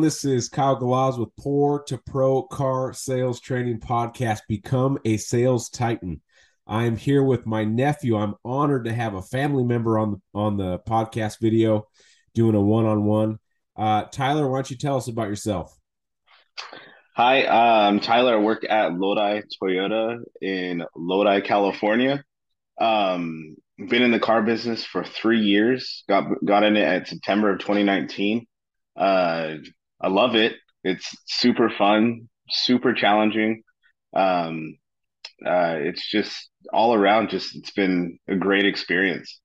This is Kyle Galaz with Poor to Pro Car Sales Training Podcast. Become a sales titan. I am here with my nephew. I'm honored to have a family member on the on the podcast video, doing a one on one. Tyler, why don't you tell us about yourself? Hi, I'm Tyler. I work at Lodi Toyota in Lodi, California. Um, been in the car business for three years. Got got in it at September of 2019. Uh, I love it. It's super fun, super challenging. Um, uh, it's just all around. Just it's been a great experience.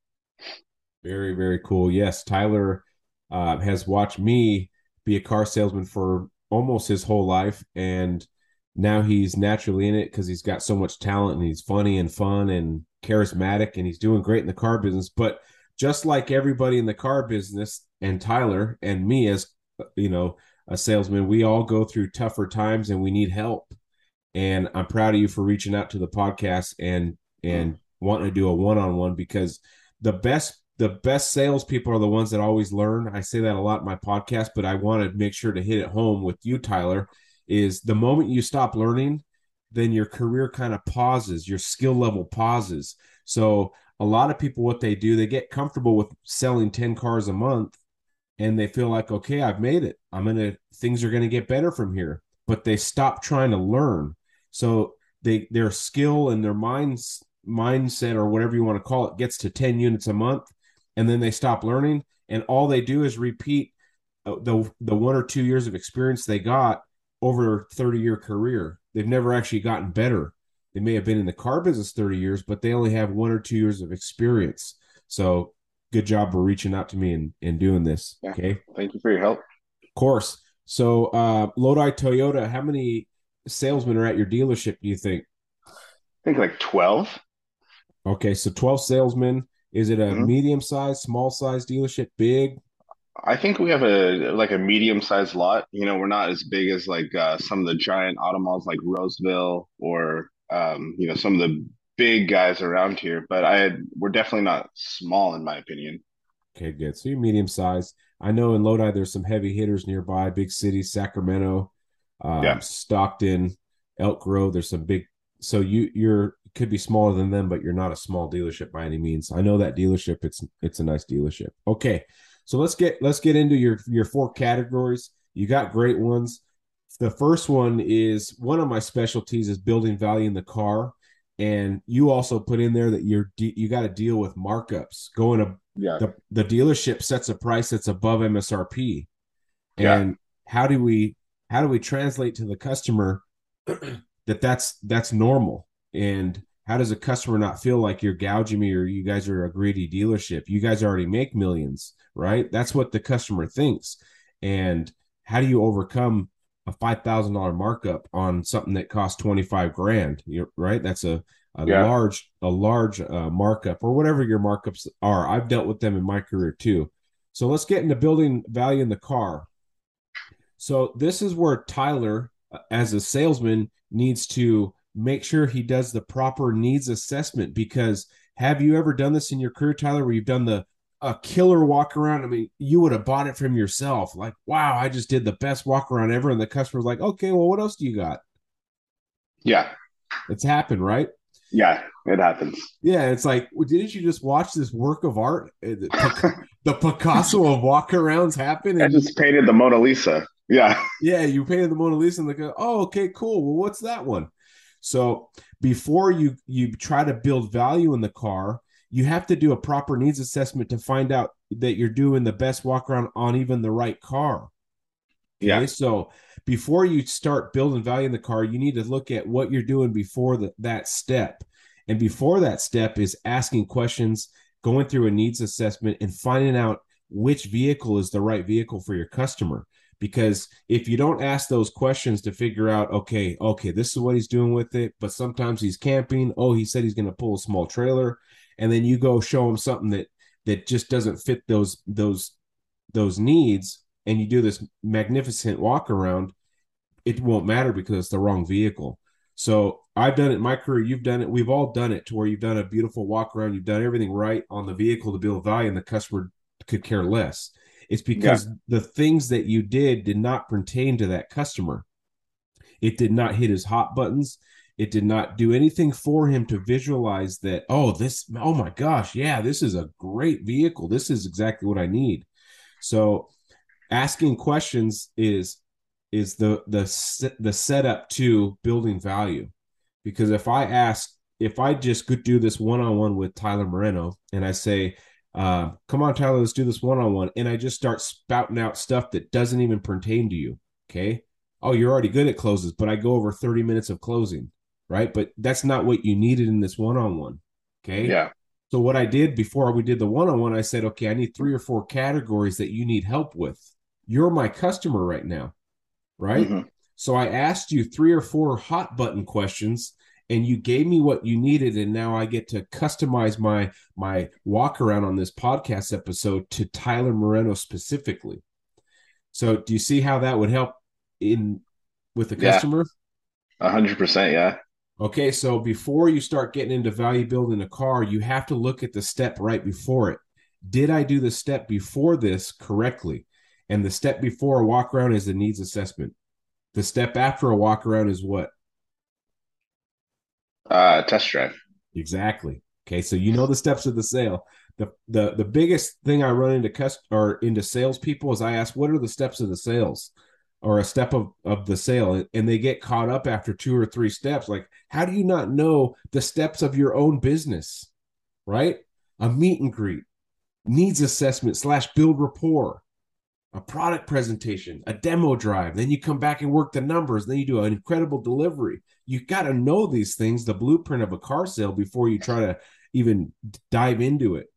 Very, very cool. Yes, Tyler uh, has watched me be a car salesman for almost his whole life, and now he's naturally in it because he's got so much talent and he's funny and fun and charismatic, and he's doing great in the car business. But just like everybody in the car business, and Tyler and me as you know a salesman, we all go through tougher times and we need help. And I'm proud of you for reaching out to the podcast and and wanting to do a one on one because the best the best salespeople are the ones that always learn. I say that a lot in my podcast, but I want to make sure to hit it home with you, Tyler. Is the moment you stop learning, then your career kind of pauses, your skill level pauses. So a lot of people, what they do, they get comfortable with selling 10 cars a month and they feel like, okay, I've made it. I'm gonna things are gonna get better from here. But they stop trying to learn. So they their skill and their minds mindset or whatever you want to call it gets to 10 units a month and then they stop learning and all they do is repeat uh, the the one or two years of experience they got over 30 year career they've never actually gotten better they may have been in the car business 30 years but they only have one or two years of experience so good job for reaching out to me and, and doing this. Yeah. Okay. Thank you for your help. Of course. So uh Lodi Toyota, how many salesmen are at your dealership, do you think? I think like 12. Okay, so 12 salesmen. Is it a mm-hmm. medium size, small size dealership, big? I think we have a like a medium sized lot. You know, we're not as big as like uh, some of the giant auto malls like Roseville or um, you know some of the big guys around here, but I we're definitely not small in my opinion. Okay, good. So you're medium sized. I know in Lodi there's some heavy hitters nearby, big cities, Sacramento, um, yeah. Stockton, Elk Grove. There's some big. So you you're could be smaller than them, but you're not a small dealership by any means. I know that dealership. It's it's a nice dealership. Okay, so let's get let's get into your your four categories. You got great ones. The first one is one of my specialties is building value in the car and you also put in there that you're de- you got to deal with markups. Going to yeah. the, the dealership sets a price that's above msrp and yeah. how do we how do we translate to the customer that that's that's normal? And how does a customer not feel like you're gouging me or you guys are a greedy dealership? You guys already make millions right? That's what the customer thinks. And how do you overcome a five thousand dollar markup on something that costs twenty five grand. You're, right? That's a a yeah. large a large uh, markup or whatever your markups are. I've dealt with them in my career too. So let's get into building value in the car. So this is where Tyler, uh, as a salesman, needs to make sure he does the proper needs assessment because have you ever done this in your career, Tyler, where you've done the a killer walk around. I mean, you would have bought it from yourself. Like, wow, I just did the best walk around ever. And the customer's like, okay, well, what else do you got? Yeah. It's happened, right? Yeah, it happens. Yeah, it's like, well, didn't you just watch this work of art? Uh, the Picasso of walk arounds happen. And- I just painted the Mona Lisa. Yeah. Yeah, you painted the Mona Lisa and they go, oh, okay, cool. Well, what's that one? So before you you try to build value in the car, you have to do a proper needs assessment to find out that you're doing the best walk around on even the right car. Okay? Yeah. So before you start building value in the car, you need to look at what you're doing before the, that step. And before that step is asking questions, going through a needs assessment, and finding out which vehicle is the right vehicle for your customer. Because if you don't ask those questions to figure out, okay, okay, this is what he's doing with it, but sometimes he's camping. Oh, he said he's going to pull a small trailer and then you go show them something that that just doesn't fit those those those needs and you do this magnificent walk around it won't matter because it's the wrong vehicle so i've done it in my career you've done it we've all done it to where you've done a beautiful walk around you've done everything right on the vehicle to build value and the customer could care less It's because yeah. the things that you did did not pertain to that customer. It did not hit his hot buttons. It did not do anything for him to visualize that, oh, this, oh my gosh, yeah, this is a great vehicle. This is exactly what I need. So asking questions is is the the the setup to building value because if i ask if i just could do this one-on-one with tyler moreno and i say uh, come on tyler let's do this one-on-one and i just start spouting out stuff that doesn't even pertain to you okay oh you're already good at closes but i go over 30 minutes of closing right but that's not what you needed in this one-on-one okay yeah so what i did before we did the one-on-one i said okay i need three or four categories that you need help with you're my customer right now right? Mm-hmm. So I asked you three or four hot button questions and you gave me what you needed and now I get to customize my my walk around on this podcast episode to Tyler Moreno specifically. So do you see how that would help in with the customer? A hundred percent, yeah. Okay, so before you start getting into value building a car, you have to look at the step right before it. Did I do the step before this correctly? And the step before a walk around is the needs assessment. The step after a walk around is what? Uh, test drive. Exactly. Okay, so you know the steps of the sale. The the the biggest thing I run into cust or into salespeople is I ask, what are the steps of the sales? Or a step of, of the sale and they get caught up after two or three steps like how do you not know the steps of your own business right a meet and greet needs assessment slash build rapport a product presentation, a demo drive, then you come back and work the numbers, then you do an incredible delivery. You've got to know these things, the blueprint of a car sale before you try to even dive into it.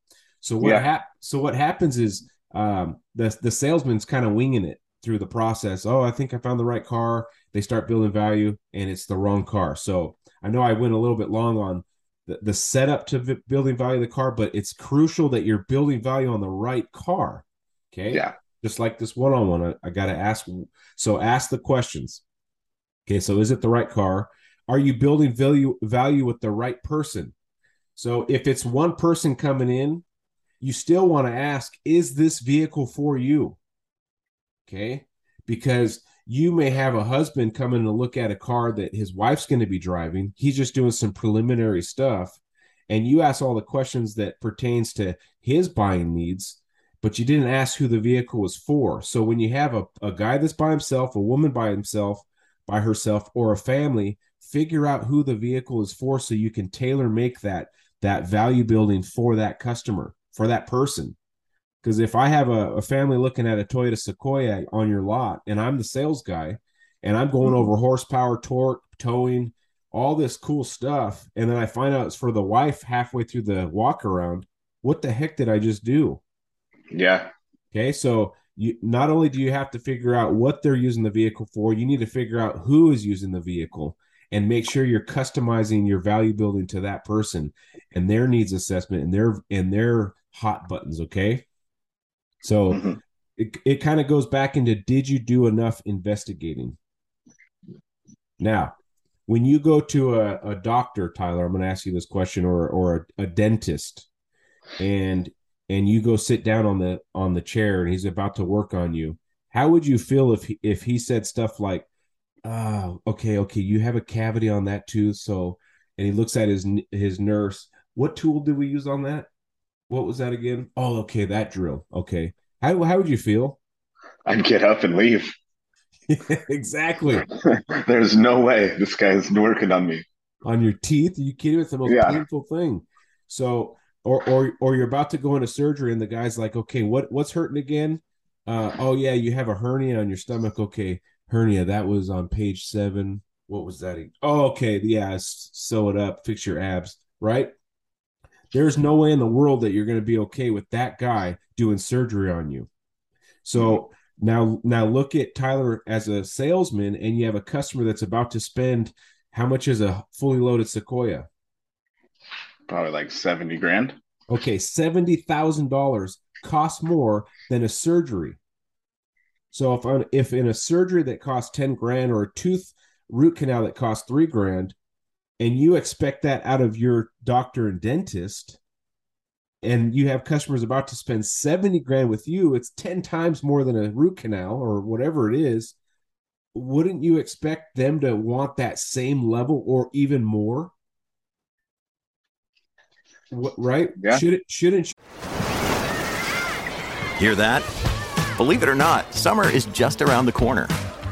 So what yeah. hap- so what happens is um, the the salesman's kind of winging it through the process. Oh, I think I found the right car. They start building value, and it's the wrong car. So I know I went a little bit long on the, the setup to v- building value of the car, but it's crucial that you're building value on the right car. Okay. Yeah just like this one on one. I, got to ask. So ask the questions. Okay, so is it the right car? Are you building value value with the right person? So if it's one person coming in, you still want to ask, is this vehicle for you? Okay, because you may have a husband coming to look at a car that his wife's going to be driving. He's just doing some preliminary stuff, and you ask all the questions that pertains to his buying needs but you didn't ask who the vehicle was for. So when you have a, a guy that's by himself, a woman by himself, by herself, or a family, figure out who the vehicle is for so you can tailor make that that value building for that customer, for that person. Because if I have a, a, family looking at a Toyota Sequoia on your lot and I'm the sales guy and I'm going mm-hmm. over horsepower, torque, towing, all this cool stuff, and then I find out it's for the wife halfway through the walk around, what the heck did I just do? Yeah. Okay. So you not only do you have to figure out what they're using the vehicle for, you need to figure out who is using the vehicle and make sure you're customizing your value building to that person and their needs assessment and their and their hot buttons. Okay. So mm-hmm. it, it kind of goes back into did you do enough investigating? Now, when you go to a, a doctor, Tyler, I'm going to ask you this question, or or a, a dentist, and and you go sit down on the on the chair and he's about to work on you how would you feel if he, if he said stuff like oh okay okay you have a cavity on that tooth so and he looks at his his nurse what tool did we use on that what was that again oh okay that drill okay how, how would you feel i'd get up and leave exactly there's no way this guy's working on me on your teeth Are you kidding it's the most yeah. painful thing so or or or you're about to go into surgery and the guy's like, okay, what what's hurting again? Uh, oh yeah, you have a hernia on your stomach. Okay, hernia. That was on page seven. What was that? Oh, okay, yeah, sew it up, fix your abs, right? There's no way in the world that you're going to be okay with that guy doing surgery on you. So mm-hmm. now, now look at Tyler as a salesman, and you have a customer that's about to spend how much is a fully loaded Sequoia? Probably like 70 grand. Okay, $70,000 costs more than a surgery. So if on, if in a surgery that costs 10 grand or a tooth root canal that costs 3 grand and you expect that out of your doctor and dentist, and you have customers about to spend 70 grand with you, it's 10 times more than a root canal or whatever it is. Wouldn't you expect them to want that same level or even more? What, right? Yeah. Should it shouldn't Hear that? Believe it or not, summer is just around the corner.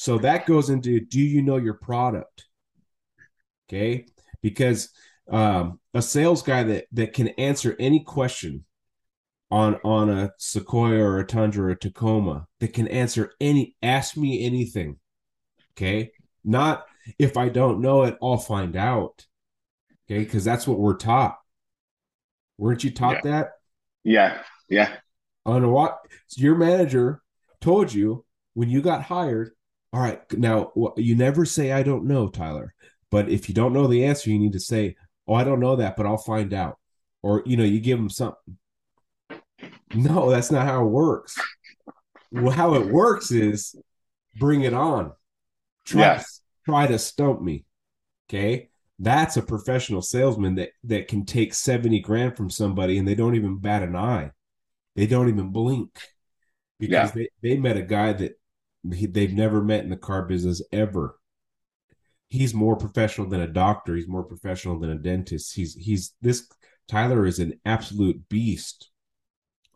so that goes into do you know your product? Okay? Because um a sales guy that that can answer any question on on a Sequoia or a Tundra or a Tacoma that can answer any ask me anything. Okay? Not if I don't know it, I'll find out. Okay? Because that's what we're taught. Weren't you taught that? Yeah. Yeah. on what your manager told you when you got hired all right now you never say i don't know tyler. But if you don't know the answer you need to say oh i don't know that but i'll find out. Or you know you give them something no that's not how it works. Well, how it works is bring it on. Try, Yeah. try to stump me. Okay? That's a professional salesman that that can take 70 grand from somebody and they don't even bat an eye. They don't even blink. Because Yeah. they, they met a guy that he, they've never met in the car business ever he's more professional than a doctor he's more professional than a dentist he's he's this tyler is an absolute beast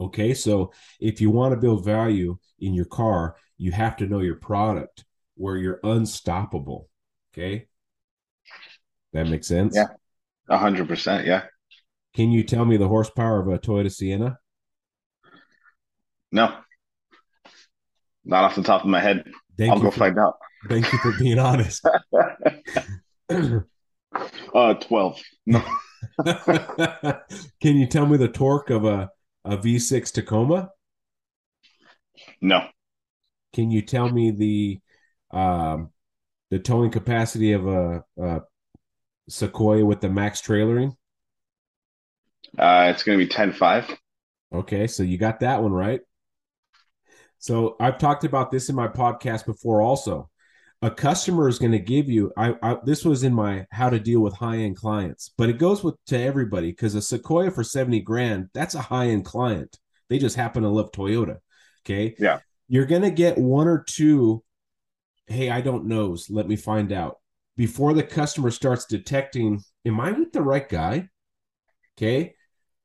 okay so if you want to build value in your car you have to know your product where you're unstoppable okay that makes sense Yeah. A hundred percent. Yeah. can you tell me the horsepower of a toyota sienna No. Not off the top of my head. thank I'll go for, find out. thank you for being honest Uh, twelve. No. Can you tell me the torque of a, a V6 Tacoma? No. Can you tell me the um, the towing capacity of a, a Sequoia with the max trailering? Uh, it's gonna be ten five. Okay, so you got that one right. So I've talked about this in my podcast before. Also, a customer is going to give you. I, I this was in my how to deal with high end clients, but it goes with to everybody because a Sequoia for seventy grand that's a high end client. They just happen to love Toyota. Okay. Yeah. You're going to get one or two. Hey, I don't knows. Let me find out before the customer starts detecting. Am I with the right guy? Okay.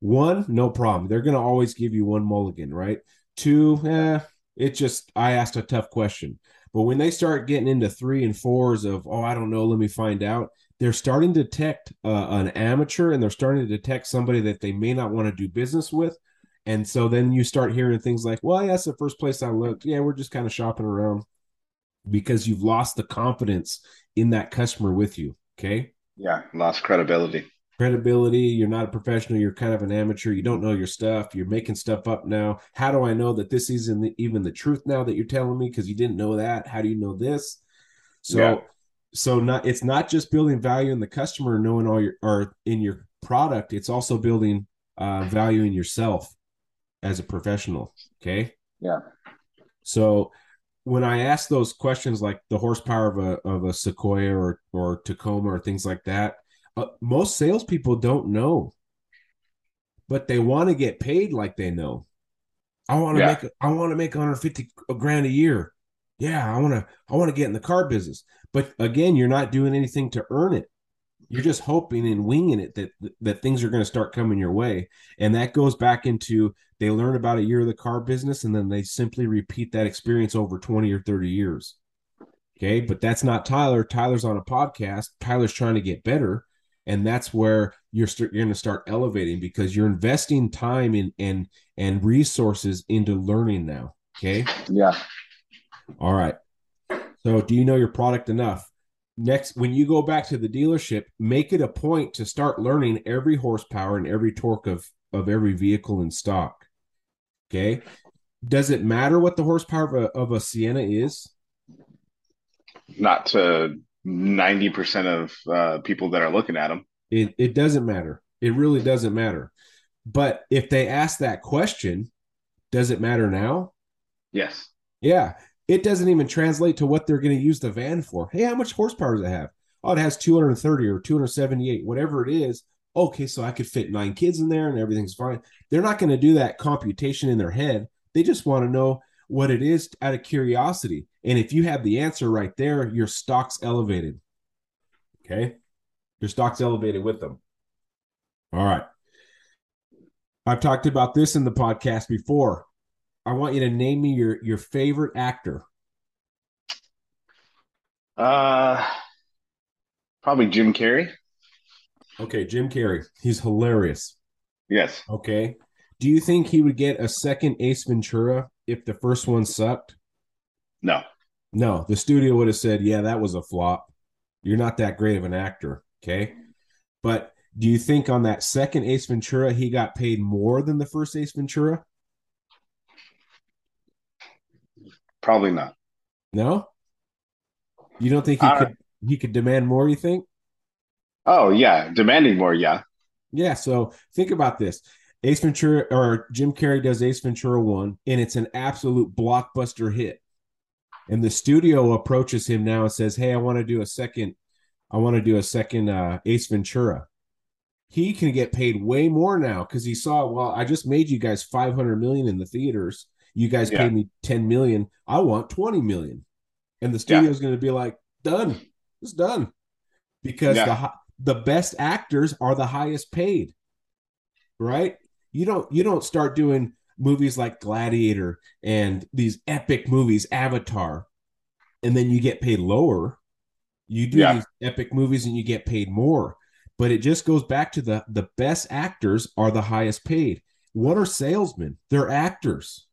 One, no problem. They're going to always give you one mulligan, right? Two, eh, it just, I asked a tough question. But when they start getting into three and fours of, oh, I don't know, let me find out, they're starting to detect uh, an amateur and they're starting to detect somebody that they may not want to do business with. And so then you start hearing things like, well, that's the first place I looked. Yeah, we're just kind of shopping around because you've lost the confidence in that customer with you. Okay Yeah. Lost credibility. Credibility. You're not a professional. You're kind of an amateur. You don't know your stuff. You're making stuff up now. How do I know that this isn't the, even the truth now that you're telling me? Because you didn't know that. How do you know this? So, Yeah. so not it's not just building value in the customer, knowing all your or in your product. It's also building uh, value in yourself as a professional. Okay. Yeah. So when I ask those questions like the horsepower of a of a Sequoia or or Tacoma or things like that, Uh, most salespeople don't know, but they want to get paid like they know. I want to Yeah. make I want to make 150 grand a year. Yeah, I want to I want to get in the car business. But again, you're not doing anything to earn it. You're just hoping and winging it that that things are going to start coming your way. And that goes back into they learn about a year of the car business and then they simply repeat that experience over 20 or 30 years. Okay, but that's not Tyler. Tyler's on a podcast. Tyler's trying to get better, and that's where you're st- you're going to start elevating because you're investing time in and and resources into learning now. Okay. Yeah. All right. So, do you know your product enough? Next, when you go back to the dealership, make it a point to start learning every horsepower and every torque of of every vehicle in stock. Okay. Does it matter what the horsepower of a, of a Sienna is? Not to 90% of uh, people that are looking at them. It, it doesn't matter. It really doesn't matter. But if they ask that question, does it matter now? Yes. Yeah. It doesn't even translate to what they're going to use the van for. Hey, how much horsepower does it have? Oh, it has 230 or 278, whatever it is. Okay, so I could fit nine kids in there and everything's fine. They're not going to do that computation in their head. They just want to know what it is out of curiosity. And if you have the answer right there, your stock's elevated. Okay. Your stock's elevated with them. All right. I've talked about this in the podcast before. I want you to name me your your favorite actor. Uh probably Jim Carrey. Okay, Jim Carrey. He's hilarious. Yes. Okay. Do you think he would get a second Ace Ventura if the first one sucked? No. No, the studio would have said, "Yeah, that was a flop. You're not that great of an actor." Okay? But do you think on that second Ace Ventura he got paid more than the first Ace Ventura? Probably not. No. You don't think he could he could demand more? You think? Oh yeah, demanding more. Yeah. Yeah. So think about this: Ace Ventura or Jim Carrey does Ace Ventura one, and it's an absolute blockbuster hit. And the studio approaches him now and says, "Hey, I want to do a second. I want to do a second uh, Ace Ventura." He can get paid way more now because he saw, well, I just made you guys 500 million in the theaters. You guys yeah. paid me 10 million. I want 20 million. And the studio's yeah. going to be like, done. It's done. Because yeah. the the best actors are the highest paid. Right? You don't you don't start doing movies like Gladiator and these epic movies, Avatar, and then you get paid lower. You do yeah. these epic movies and you get paid more. But it just goes back to the the best actors are the highest paid. What are salesmen? They're actors.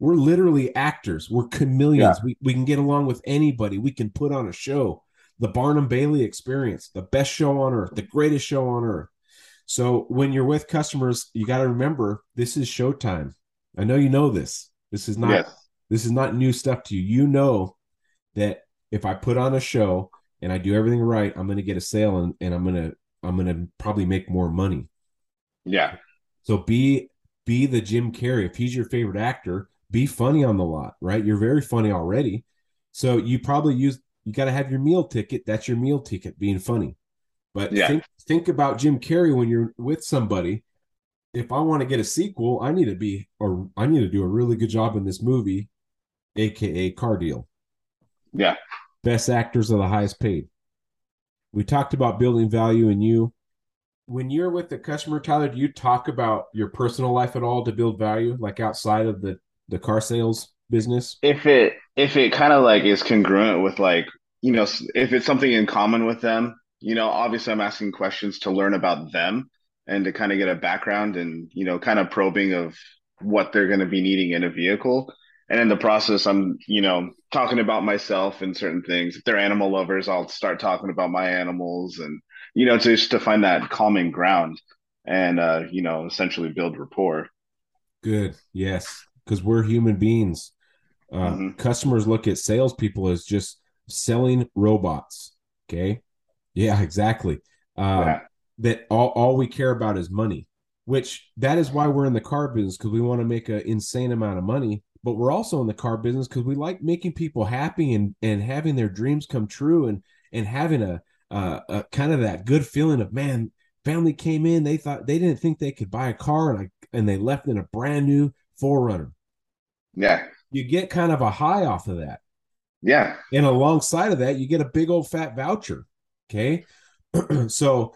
We're literally actors. We're chameleons. Yeah. We, we can get along with anybody. We can put on a show. The Barnum Bailey experience, the best show on earth, the greatest show on earth. So when you're with customers, you got to remember this is showtime. I know you know this. This is not yes. this is not new stuff to you. You know that if I put on a show and I do everything right, I'm going to get a sale and, and I'm going to I'm going to probably make more money. Yeah. So be be the Jim Carrey. If he's your favorite actor, be funny on the lot, right? You're very funny already. So you probably use you got to have your meal ticket. That's your meal ticket, being funny. But yeah. think think about Jim Carrey when you're with somebody. If I want to get a sequel, I need to be or I need to do a really good job in this movie, aka car deal. Yeah. Best actors are the highest paid. We talked about building value in you. When you're with the customer, Tyler, do you talk about your personal life at all to build value, like outside of the the car sales business? If it if it kind of like is congruent with like you know if it's something in common with them, you know, obviously I'm asking questions to learn about them and to kind of get a background and you know kind of probing of what they're going to be needing in a vehicle. And in the process, I'm you know talking about myself and certain things. If they're animal lovers, I'll start talking about my animals and you know just to find that calming ground and uh, you know essentially build rapport. Good. Yes because we're human beings. Uh, mm-hmm. Customers look at salespeople as just selling robots. Okay. Yeah, exactly. Uh, yeah. That all, all we care about is money, which that is why we're in the car business because we want to make an insane amount of money. But we're also in the car business because we like making people happy and and having their dreams come true and and having a, a kind of that good feeling of man, family came in, they thought they didn't think they could buy a car and I and they left in a brand new 4Runner. Yeah. You get kind of a high off of that. Yeah. And alongside of that, you get a big old fat voucher. Okay. so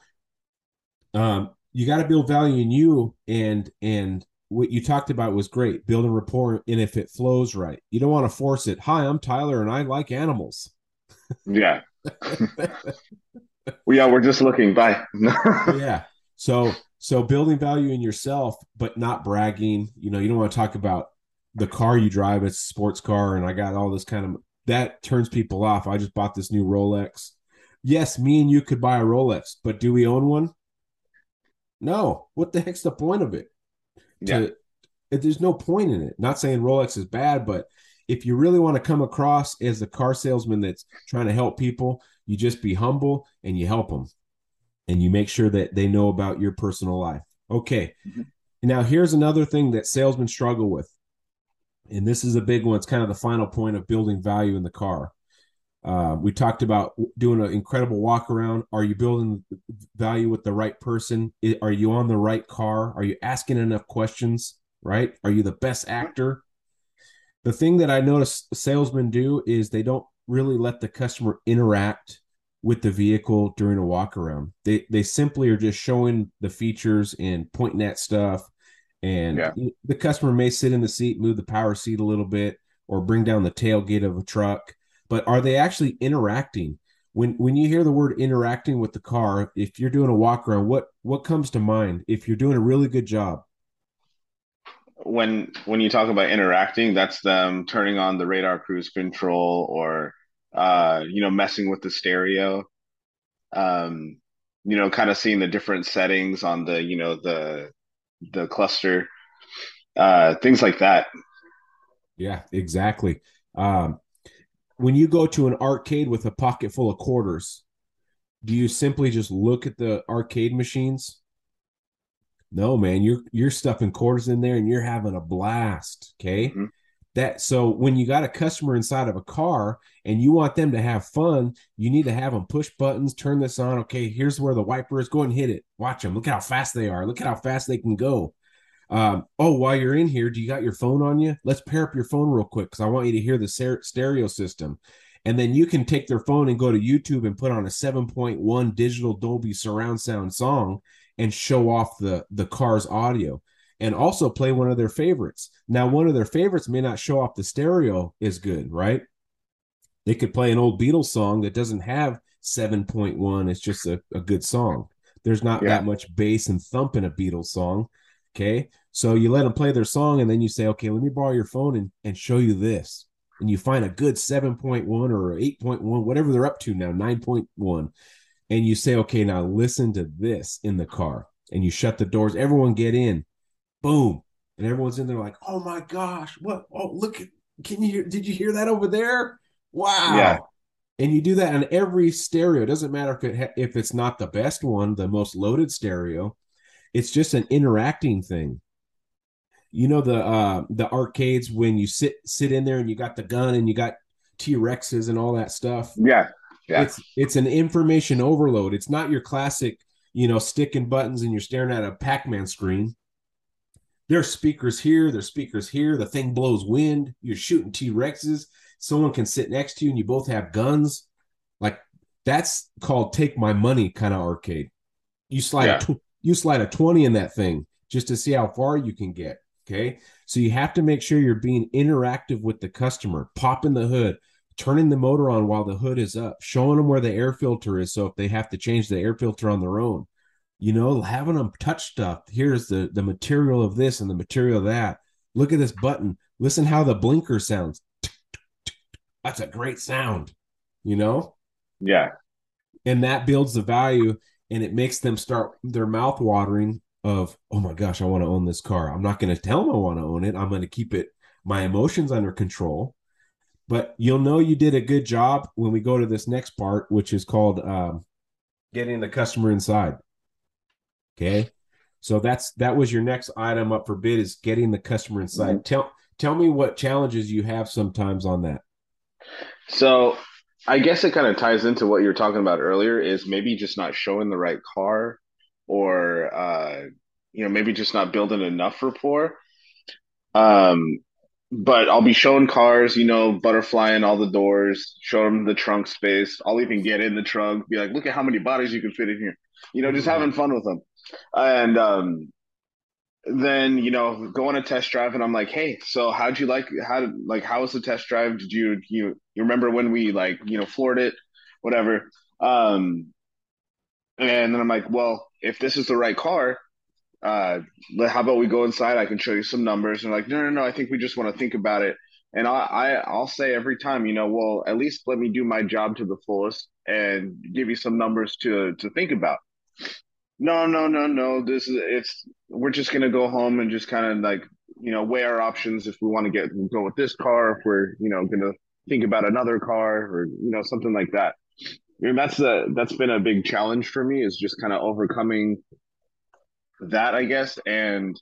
um you got to build value in you and and what you talked about was great building rapport and if it flows right you don't want to force it hi i'm tyler and i like animals yeah well, yeah we're just looking bye yeah so so building value in yourself, but not bragging. You know, you don't want to talk about the car you drive. It's a sports car, and I got all this kind of that turns people off. I just bought this new Rolex. Yes, me and you could buy a Rolex, but do we own one? No. What the heck's the point of it? Yeah. To, there's no point in it. Not saying Rolex is bad, but if you really want to come across as a car salesman that's trying to help people, you just be humble and you help them and you make sure that they know about your personal life. Okay. Mm-hmm. Now, here's another thing that salesmen struggle with. And this is a big one. It's kind of the final point of building value in the car. Uh, we talked about doing an incredible walk around. Are you building value with the right person? Are you on the right car? Are you asking enough questions? Right? Are you the best actor? The thing that I notice salesmen do is they don't really let the customer interact with the vehicle during a walk around. They they simply are just showing the features and pointing at stuff. And yeah. the customer may sit in the seat, move the power seat a little bit, or bring down the tailgate of a truck but are they actually interacting? When when you hear the word interacting with the car, if you're doing a walk around, what what comes to mind if you're doing a really good job? When when you talk about interacting, that's them turning on the radar cruise control or uh, you know, messing with the stereo. Um, you know, kind of seeing the different settings on the, you know, the the cluster, uh, things like that. Yeah, exactly. Um, when you go to an arcade with a pocket full of quarters, do you simply just look at the arcade machines? No, man, you're you're stuffing quarters in there and you're having a blast. Okay. Mm-hmm. That so when you got a customer inside of a car and you want them to have fun, you need to have them push buttons, turn this on. Okay, here's where the wiper is. Go and hit it. Watch them. Look how fast they are. Look at how fast they can go. Um, oh, while you're in here, do you got your phone on you? Let's pair up your phone real quick because I want you to hear the stereo system. And then you can take their phone and go to YouTube and put on a 7.1 digital Dolby surround sound song and show off the the car's audio and also play one of their favorites. Now, one of their favorites may not show off the stereo is good, right? They could play an old Beatles song that doesn't have 7.1. It's just a, a good song. There's not yeah. that much bass and thump in a Beatles song. Okay. So you let them play their song and then you say, okay, let me borrow your phone and, and show you this. And you find a good 7.1 or 8.1, whatever they're up to now, 9.1. And you say, okay, now listen to this in the car. And you shut the doors. Everyone get in. Boom. And everyone's in there like, oh my gosh, what? Oh, look, can you hear? Did you hear that over there? Wow. Yeah. And you do that on every stereo. It doesn't matter if it ha- if it's not the best one, the most loaded stereo it's just an interacting thing. You know the uh the arcades when you sit sit in there and you got the gun and you got t-rexes and all that stuff. Yeah yeah. It's it's an information overload. It's not your classic you know sticking buttons and you're staring at a pac-man screen. There's speakers here there's speakers here the thing blows wind you're shooting t-rexes someone can sit next to you and you both have guns. Like that's called take my money kind of arcade. You slide yeah. a you slide a 20 in that thing just to see how far you can get. Okay. So you have to make sure you're being interactive with the customer, popping the hood, turning the motor on while the hood is up, showing them where the air filter is. So if they have to change the air filter on their own, you know, having them touch stuff. Here's the, the material of this and the material of that. Look at this button. Listen how the blinker sounds. That's a great sound, you know? Yeah. And that builds the value and it makes them start their mouth watering of oh my gosh i want to own this car. I'm not going to tell them i want to own it. I'm going to keep it my emotions under control. But you'll know you did a good job when we go to this next part which is called um, getting the customer inside. Okay? So that's that was your next item up for bid is getting the customer inside. Mm-hmm. tell tell me what challenges you have sometimes on that. So I guess it kind of ties into what you were talking about earlier is maybe just not showing the right car or uh, you know maybe just not building enough rapport. Um, but I'll be showing cars, you know, butterflying all the doors, show them the trunk space. I'll even get in the trunk, be like, look at how many bodies you can fit in here. You know, just having fun with them. And um, then you know go on a test drive and i'm like hey so how'd you like how did like how was the test drive did you you you remember when we like you know floored it whatever. Um and then i'm like well if this is the right car uh how about we go inside? I can show you some numbers. And like no no no i think we just want to think about it. And I, I i'll say every time you know well at least let me do my job to the fullest and give you some numbers to to think about. No, no, no, no. This is it's we're just gonna go home and just kind of like you know, weigh our options if we want to get go with this car, if we're, you know, gonna think about another car or, you know, something like that. I mean, that's the that's been a big challenge for me is just kind of overcoming that, I guess. And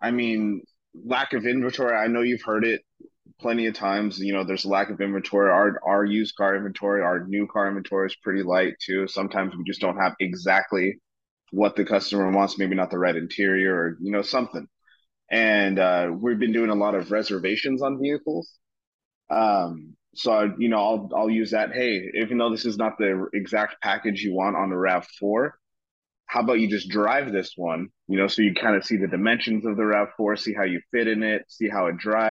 I mean, lack of inventory. I know you've heard it plenty of times. You know, there's a lack of inventory. Our our used car inventory, our new car inventory is pretty light too. Sometimes we just don't have exactly what the customer wants. Maybe not the red interior or you know something. And uh, we've been doing a lot of reservations on vehicles. Um, so you know, I'll I'll use that. Hey, even though this is not the exact package you want on the Rav Four, how about you just drive this one? You know, so you kind of see the dimensions of the Rav Four, see how you fit in it, see how it drives.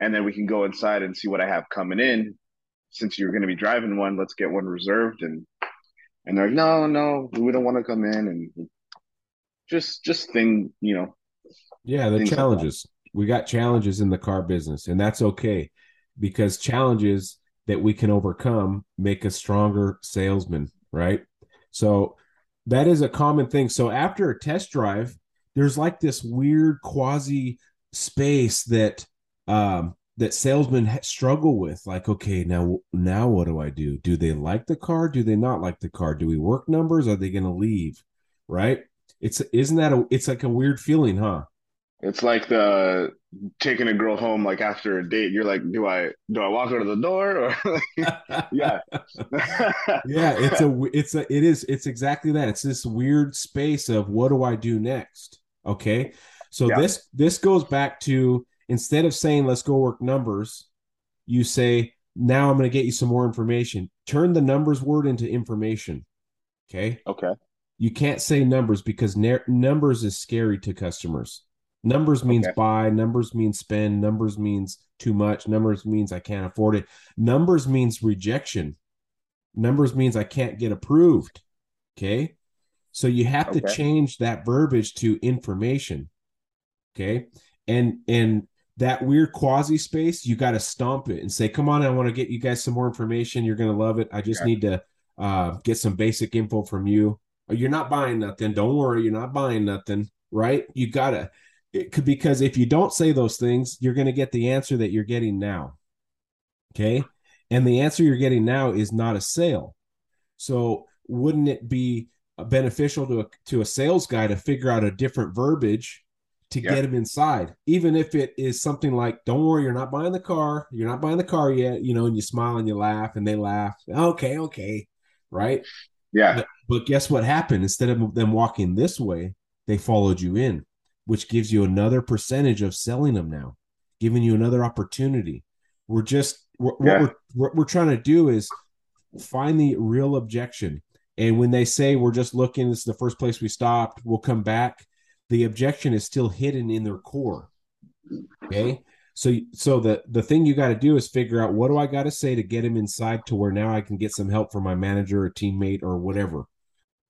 and then we can go inside and see what I have coming in. Since you're going to be driving one, let's get one reserved. And and they're like, no, no, we don't want to come in, and just just thing, you know. Yeah, the challenges. Like we got challenges in the car business, and that's okay because challenges that we can overcome make us stronger salesmen, right? So that is a common thing. So after a test drive, there's like this weird quasi space that um, that salesmen struggle with like okay now now what do i do? Do they like the car? Do they not like the car? Do we work numbers? Are they going to leave? Right? It's isn't that a it's like a weird feeling huh? It's like the taking a girl home like after a date you're like do i do i walk her to the door or yeah. Yeah it's a it's a it is it's exactly that. It's this weird space of what do i do next? Okay? So yeah. this this goes back to instead of saying let's go work numbers you say now i'm going to get you some more information. Turn the numbers word into information okay? Okay. You can't say numbers because numbers is scary to customers. Numbers means okay. buy numbers means spend numbers means too much numbers means i can't afford it. Numbers means rejection. Numbers means i can't get approved okay? So you have okay. to change that verbiage to information okay? And and that weird quasi space, you got to stomp it and say, "Come on, I want to get you guys some more information. You're gonna love it. I just yeah. need to uh, get some basic info from you. Oh, you're not buying nothing. Don't worry, you're not buying nothing, right? You gotta it could, because if you don't say those things, you're gonna get the answer that you're getting now. Okay, and the answer you're getting now is not a sale. So wouldn't it be beneficial to a, to a sales guy to figure out a different verbiage to get them inside, even if it is something like, "Don't worry, you're not buying the car. You're not buying the car yet." You know, and you smile and you laugh, and they laugh. Okay, okay, right? Yeah. But, but guess what happened? Instead of them walking this way, they followed you in, which gives you another percentage of selling them now, giving you another opportunity. We're just we're, yeah. what we're what we're trying to do is find the real objection. And when they say we're just looking, this is the first place we stopped, we'll come back the objection is still hidden in their core. Okay. So, so the the thing you got to do is figure out what do I got to say to get him inside to where now I can get some help from my manager or teammate or whatever.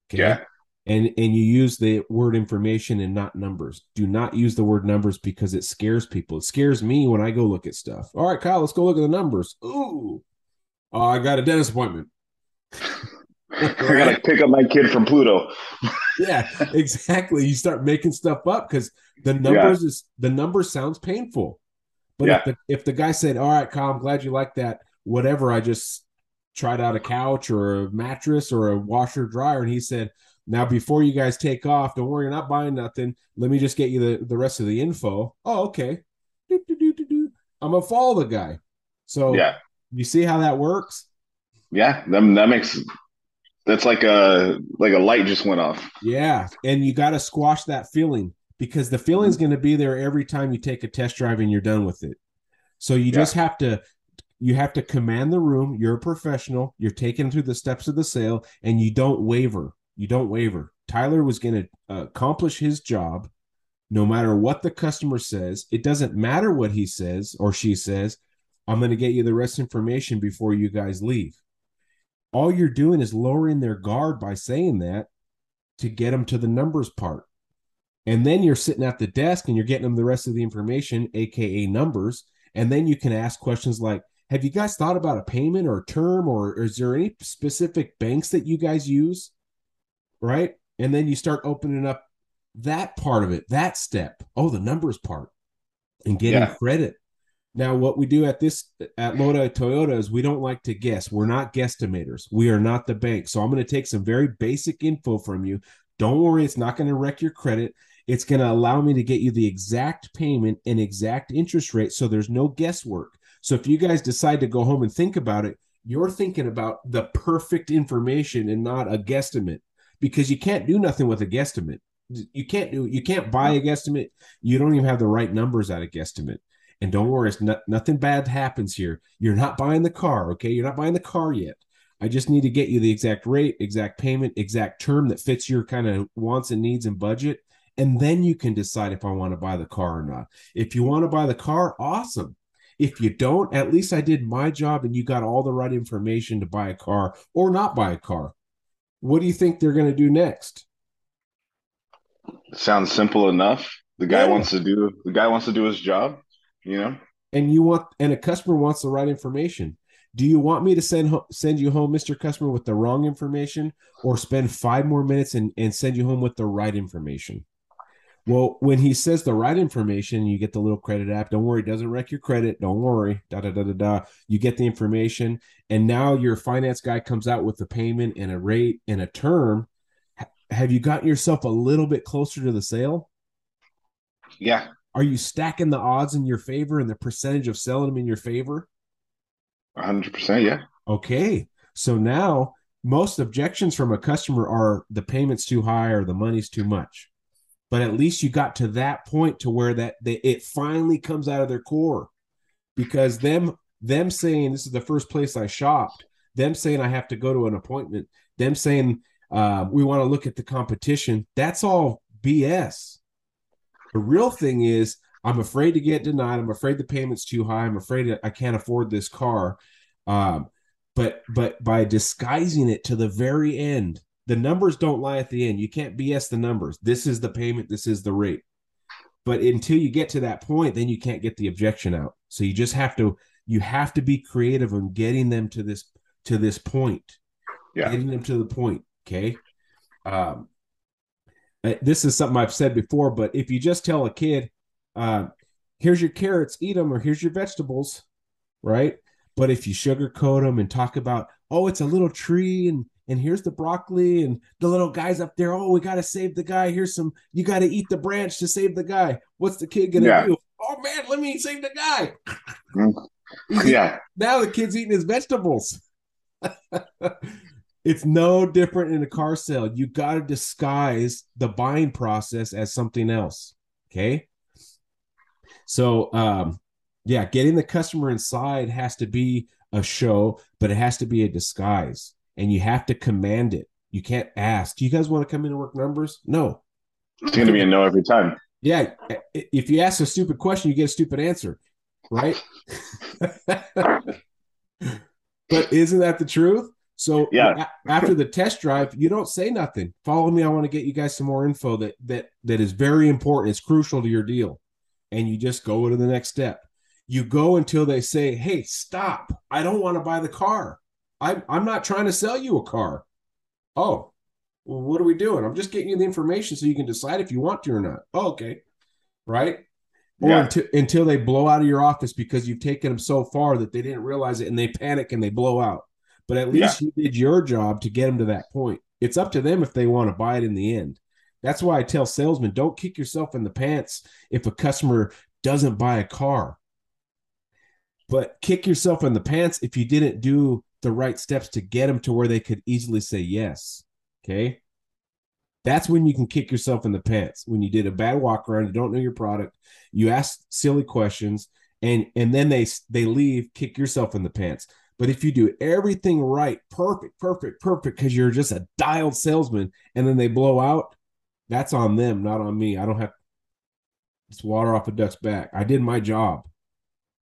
Okay. Yeah. And and you use the word information and not numbers. Do not use the word numbers because it scares people. It scares me when I go look at stuff. All right, Kyle, let's go look at the numbers. Ooh, oh, I got a dentist appointment. I gotta pick up my kid from Pluto. yeah, exactly. You start making stuff up because the numbers yeah. is the number sounds painful. But yeah. if the if the guy said, "All right, Kyle, I'm glad you like that," whatever, I just tried out a couch or a mattress or a washer dryer, and he said, "Now before you guys take off, don't worry, you're not buying nothing. Let me just get you the the rest of the info." Oh, okay. I'm gonna follow the guy. So yeah, you see how that works? Yeah, that, that makes that's like a like a light just went off. Yeah, and you got to squash that feeling because the feeling's going to be there every time you take a test drive and you're done with it. So you yeah. just have to you have to command the room. You're a professional. You're taken through the steps of the sale, and you don't waver. You don't waver. Tyler was going to uh, accomplish his job no matter what the customer says, it doesn't matter what he says or she says, I'm going to get you the rest information before you guys leave. All you're doing is lowering their guard by saying that to get them to the numbers part. And then you're sitting at the desk and you're getting them the rest of the information, aka numbers. And then you can ask questions like, have you guys thought about a payment or a term or, or is there any specific banks that you guys use? Right. And then you start opening up that part of it, that step. Oh, the numbers part and getting yeah. credit. Now, what we do at this at Lodi Toyota is we don't like to guess. We're not guesstimators. We are not the bank. So I'm going to take some very basic info from you. Don't worry, it's not going to wreck your credit. It's going to allow me to get you the exact payment and exact interest rate. So there's no guesswork. So if you guys decide to go home and think about it, you're thinking about the perfect information and not a guesstimate because you can't do nothing with a guesstimate. You can't do you can't buy a guesstimate. You don't even have the right numbers at a guesstimate. And don't worry, it's not, nothing bad happens here. You're not buying the car, okay? You're not buying the car yet. I just need to get you the exact rate, exact payment, exact term that fits your kind of wants and needs and budget. And then you can decide if I want to buy the car or not. If you want to buy the car, awesome. If you don't, at least I did my job and you got all the right information to buy a car or not buy a car. What do you think they're going to do next? Sounds simple enough. The guy yeah. wants to do the guy wants to do his job, you know. And you want and a customer wants the right information. Do you want me to send send you home, Mr. Customer, with the wrong information, or spend five more minutes and, and send you home with the right information? Well, when he says the right information, you get the little credit app. Don't worry, it doesn't wreck your credit. Don't worry. Da da da da da. You get the information, and now your finance guy comes out with a payment and a rate and a term. have you gotten yourself a little bit closer to the sale? Yeah. Are you stacking the odds in your favor and the percentage of selling them in your favor? 100%. Yeah. Okay. So now most objections from a customer are the payment's too high or the money's too much but at least you got to that point to where that they, it finally comes out of their core because them them saying this is the first place I shopped, them saying I have to go to an appointment, them saying uh, we want to look at the competition. That's all BS. The real thing is I'm afraid to get denied. I'm afraid the payment's too high. I'm afraid I can't afford this car. Um, but but by disguising it to the very end, the numbers don't lie at the end. You can't BS the numbers. This is the payment, this is the rate. But until you get to that point, then you can't get the objection out. So you just have to you have to be creative in getting them to this to this point. Yeah. Getting them to the point. Okay. Um this is something I've said before, but if you just tell a kid, uh, here's your carrots, eat them, or here's your vegetables, right? But if you sugarcoat them and talk about, oh, it's a little tree and and here's the broccoli and the little guys up there. Oh, we got to save the guy. Here's some, you got to eat the branch to save the guy. What's the kid going to yeah. do? Oh, man, let me save the guy. Mm-hmm. yeah. Now the kid's eating his vegetables. it's no different in a car sale. You got to disguise the buying process as something else. Okay. So, um, yeah, getting the customer inside has to be a show, but it has to be a disguise and you have to command it. You can't ask, do you guys want to come in and work numbers? No. It's going to be a no every time. Yeah. If you ask a stupid question, you get a stupid answer, right? but isn't that the truth? So yeah. after the test drive, you don't say nothing. Follow me. I want to get you guys some more info that that that is very important. It's crucial to your deal, and you just go to the next step. You go until they say, "Hey, stop! I don't want to buy the car." I'm I'm not trying to sell you a car. Oh, well, what are we doing? I'm just getting you the information so you can decide if you want to or not. Oh, okay, right? Or yeah. until, until they blow out of your office because you've taken them so far that they didn't realize it and they panic and they blow out. But at least yeah. you did your job to get them to that point. It's up to them if they want to buy it in the end. That's why I tell salesmen don't kick yourself in the pants if a customer doesn't buy a car. But kick yourself in the pants if you didn't do the right steps to get them to where they could easily say yes. Okay. That's when you can kick yourself in the pants. When you did a bad walk around, you don't know your product, you ask silly questions, and and then they they leave, kick yourself in the pants. But if you do everything right, perfect, perfect, perfect, because you're just a dialed salesman, and then they blow out, that's on them, not on me. I don't have It's water off a duck's back. I did my job.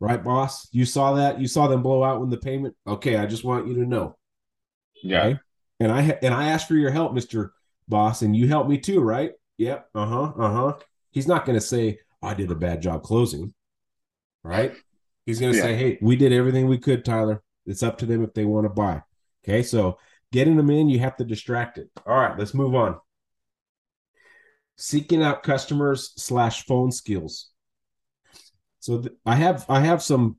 Right, boss? You saw that? You saw them blow out when the payment? Okay, I just want you to know. Yeah. Okay? And I and I asked for your help, Mr. Boss, and you helped me too, right? Yep. Uh-huh. Uh-huh. He's not gonna say, I did a bad job closing. Right? He's gonna yeah. say, Hey, we did everything we could, Tyler. It's up to them if they want to buy. Okay, so getting them in, you have to distract it. All right, let's move on. Seeking out customers slash phone skills. So th- I have I have some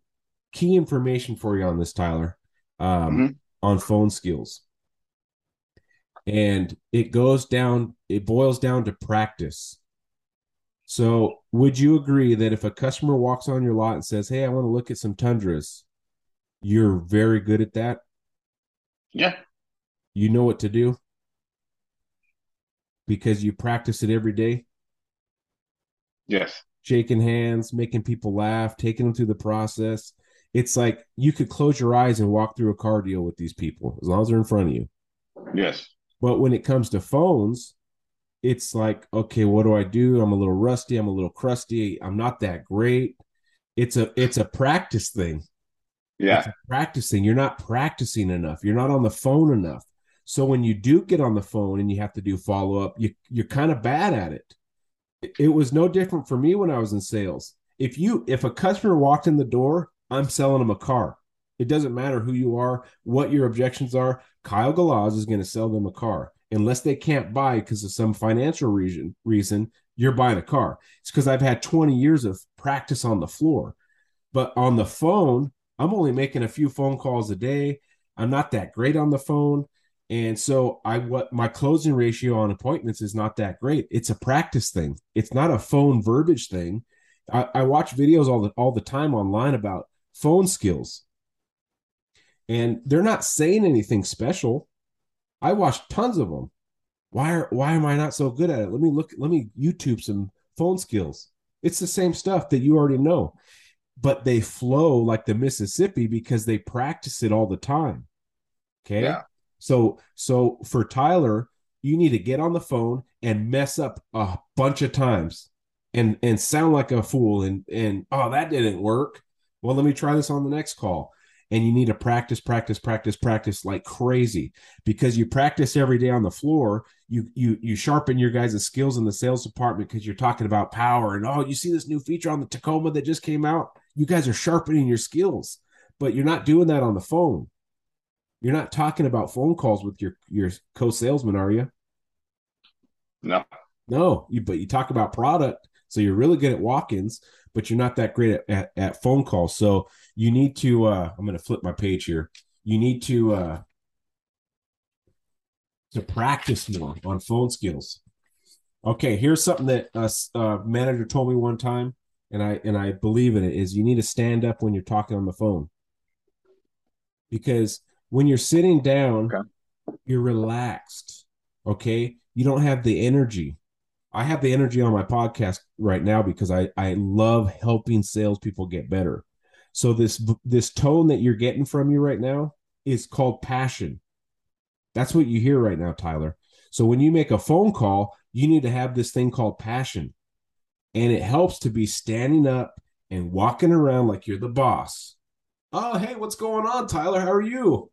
key information for you on this, Tyler, um, mm-hmm. on phone skills, and it goes down. It boils down to practice. So, would you agree that if a customer walks on your lot and says, "Hey, I want to look at some tundras," you're very good at that? Yeah. You know what to do because you practice it every day. Yes. Shaking hands, making people laugh, taking them through the process. It's like you could close your eyes and walk through a car deal with these people as long as they're in front of you. Yes. But when it comes to phones, it's like, okay, what do I do? I'm a little rusty. I'm a little crusty. I'm not that great. It's a it's a practice thing. Yeah. practicing. You're not practicing enough. You're not on the phone enough. So when you do get on the phone and you have to do follow up, you you're kind of bad at it. It was no different for me when I was in sales. If you if a customer walked in the door, I'm selling them a car. It doesn't matter who you are, what your objections are. Kyle Galaz is going to sell them a car unless they can't buy because of some financial reason. Reason you're buying a car. It's because I've had 20 years of practice on the floor, but on the phone, I'm only making a few phone calls a day. I'm not that great on the phone. And so I what my closing ratio on appointments is not that great. It's a practice thing. It's not a phone verbiage thing. I, I watch videos all the all the time online about phone skills. And they're not saying anything special. I watch tons of them. Why are why am I not so good at it? Let me look, let me YouTube some phone skills. It's the same stuff that you already know but they flow like the Mississippi because they practice it all the time. Okay. Yeah. So so for Tyler, you need to get on the phone and mess up a bunch of times and and sound like a fool and and oh that didn't work. Well, let me try this on the next call and you need to practice practice practice practice like crazy because you practice every day on the floor you you you sharpen your guys' skills in the sales department because you're talking about power and oh you see this new feature on the tacoma that just came out you guys are sharpening your skills but you're not doing that on the phone you're not talking about phone calls with your your co-salesman are you no no you but you talk about product so you're really good at walk-ins but you're not that great at, at, at phone calls. So you need to, uh, I'm going to flip my page here. You need to, uh, to practice more on phone skills. Okay, here's something that a uh, manager told me one time, and I and I believe in it. Is you need to stand up when you're talking on the phone, because when you're sitting down, okay. you're relaxed. Okay, you don't have the energy. I have the energy on my podcast right now because I I love helping salespeople get better. So this this tone that you're getting from you right now is called passion. That's what you hear right now, Tyler. So when you make a phone call, you need to have this thing called passion. And it helps to be standing up and walking around like you're the boss. Oh, hey, what's going on, Tyler? How are you?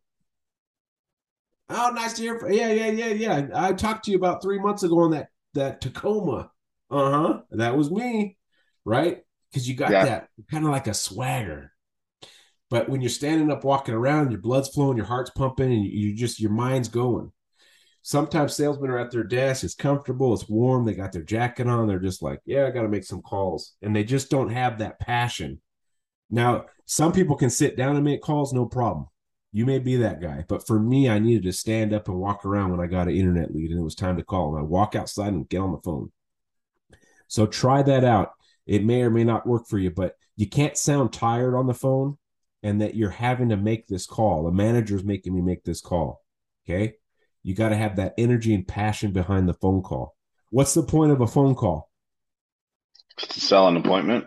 Oh, nice to hear. From, yeah, yeah, yeah, yeah. I talked to you about three months ago on that that Tacoma. Uh huh. That was me, right? Because you got yeah. that kind of like a swagger. But when you're standing up, walking around, your blood's flowing, your heart's pumping, and you just your mind's going. Sometimes salesmen are at their desk. It's comfortable. It's warm. They got their jacket on. They're just like, yeah, I got to make some calls, and they just don't have that passion. Now, some people can sit down and make calls, no problem. You may be that guy, but for me, I needed to stand up and walk around when I got an internet lead and it was time to call. And I walk outside and get on the phone. So try that out. It may or may not work for you, but you can't sound tired on the phone and that you're having to make this call. The manager's making me make this call. Okay. You got to have that energy and passion behind the phone call. What's the point of a phone call? To sell an appointment.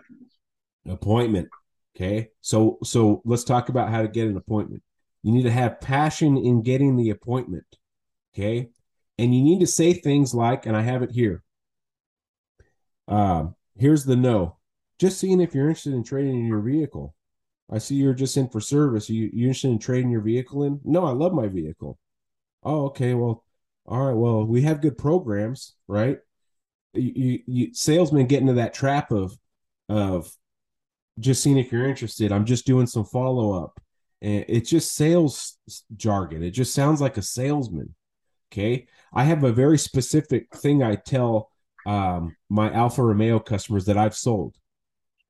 Appointment. Okay. So so let's talk about how to get an appointment. You need to have passion in getting the appointment. Okay. And you need to say things like, and I have it here. Um, Here's the no. Just seeing if you're interested in trading in your vehicle. I see you're just in for service. You you interested in trading your vehicle in? No, I love my vehicle. Oh, okay. Well, all right. Well, we have good programs, right? You, you, you salesmen get into that trap of of just seeing if you're interested. I'm just doing some follow up, and it's just sales jargon. It just sounds like a salesman. Okay, I have a very specific thing I tell um, my Alfa Romeo customers that I've sold.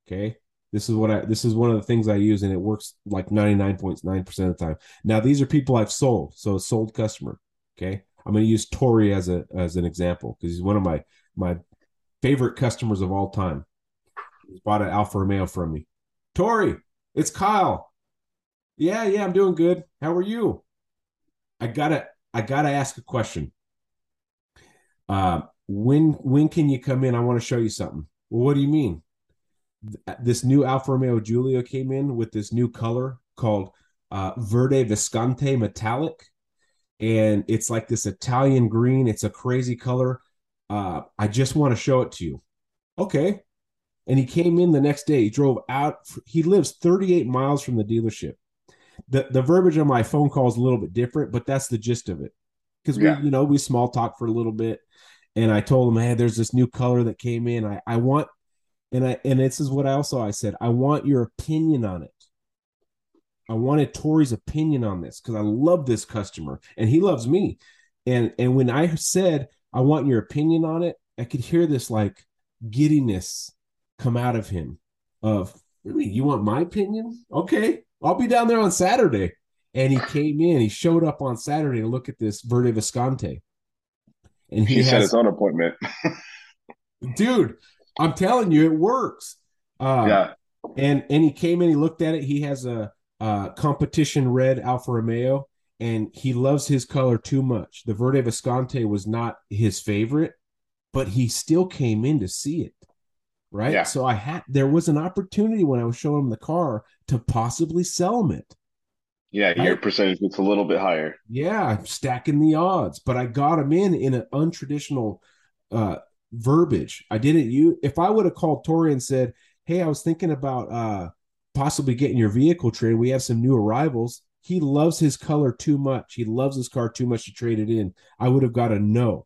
Okay, this is what I this is one of the things I use, and it works like 99.9% of the time. Now, these are people I've sold, so a sold customer. Okay. I'm going to use Tori as a as an example because he's one of my my favorite customers of all time. He's bought an Alfa Romeo from me. Tori, it's Kyle. Yeah, yeah, I'm doing good. How are you? I gotta I gotta ask a question. Uh, when when can you come in? I want to show you something. Well, what do you mean? This new Alfa Romeo Giulia came in with this new color called uh, Verde Visconti Metallic and it's like this Italian green. It's a crazy color. Uh, I just want to show it to you. Okay. And he came in the next day. He drove out. He lives 38 miles from the dealership. The the verbiage on my phone call is a little bit different, but that's the gist of it. Because we, yeah. you know, we small talk for a little bit. And I told him, hey, there's this new color that came in. I, I want, and I and this is what I also I said, I want your opinion on it. I wanted Tori's opinion on this because I love this customer and he loves me. And and when I said I want your opinion on it, I could hear this like giddiness come out of him of really you want my opinion? Okay, I'll be down there on Saturday. And he came in, he showed up on Saturday to look at this Verde Visconti. And he, he has, set his own appointment. dude, I'm telling you, it works. Uh, yeah. And and he came in, he looked at it. He has a uh, competition red Alfa Romeo, and he loves his color too much. The Verde Visconti was not his favorite, but he still came in to see it. Right. Yeah. So I had there was an opportunity when I was showing him the car to possibly sell him it. Yeah, your right? percentage gets a little bit higher. Yeah, I'm stacking the odds, but I got him in in an untraditional uh verbiage. I didn't you if I would have called Tori and said, Hey, I was thinking about uh possibly getting your vehicle traded. We have some new arrivals. He loves his color too much. He loves his car too much to trade it in. I would have got a no.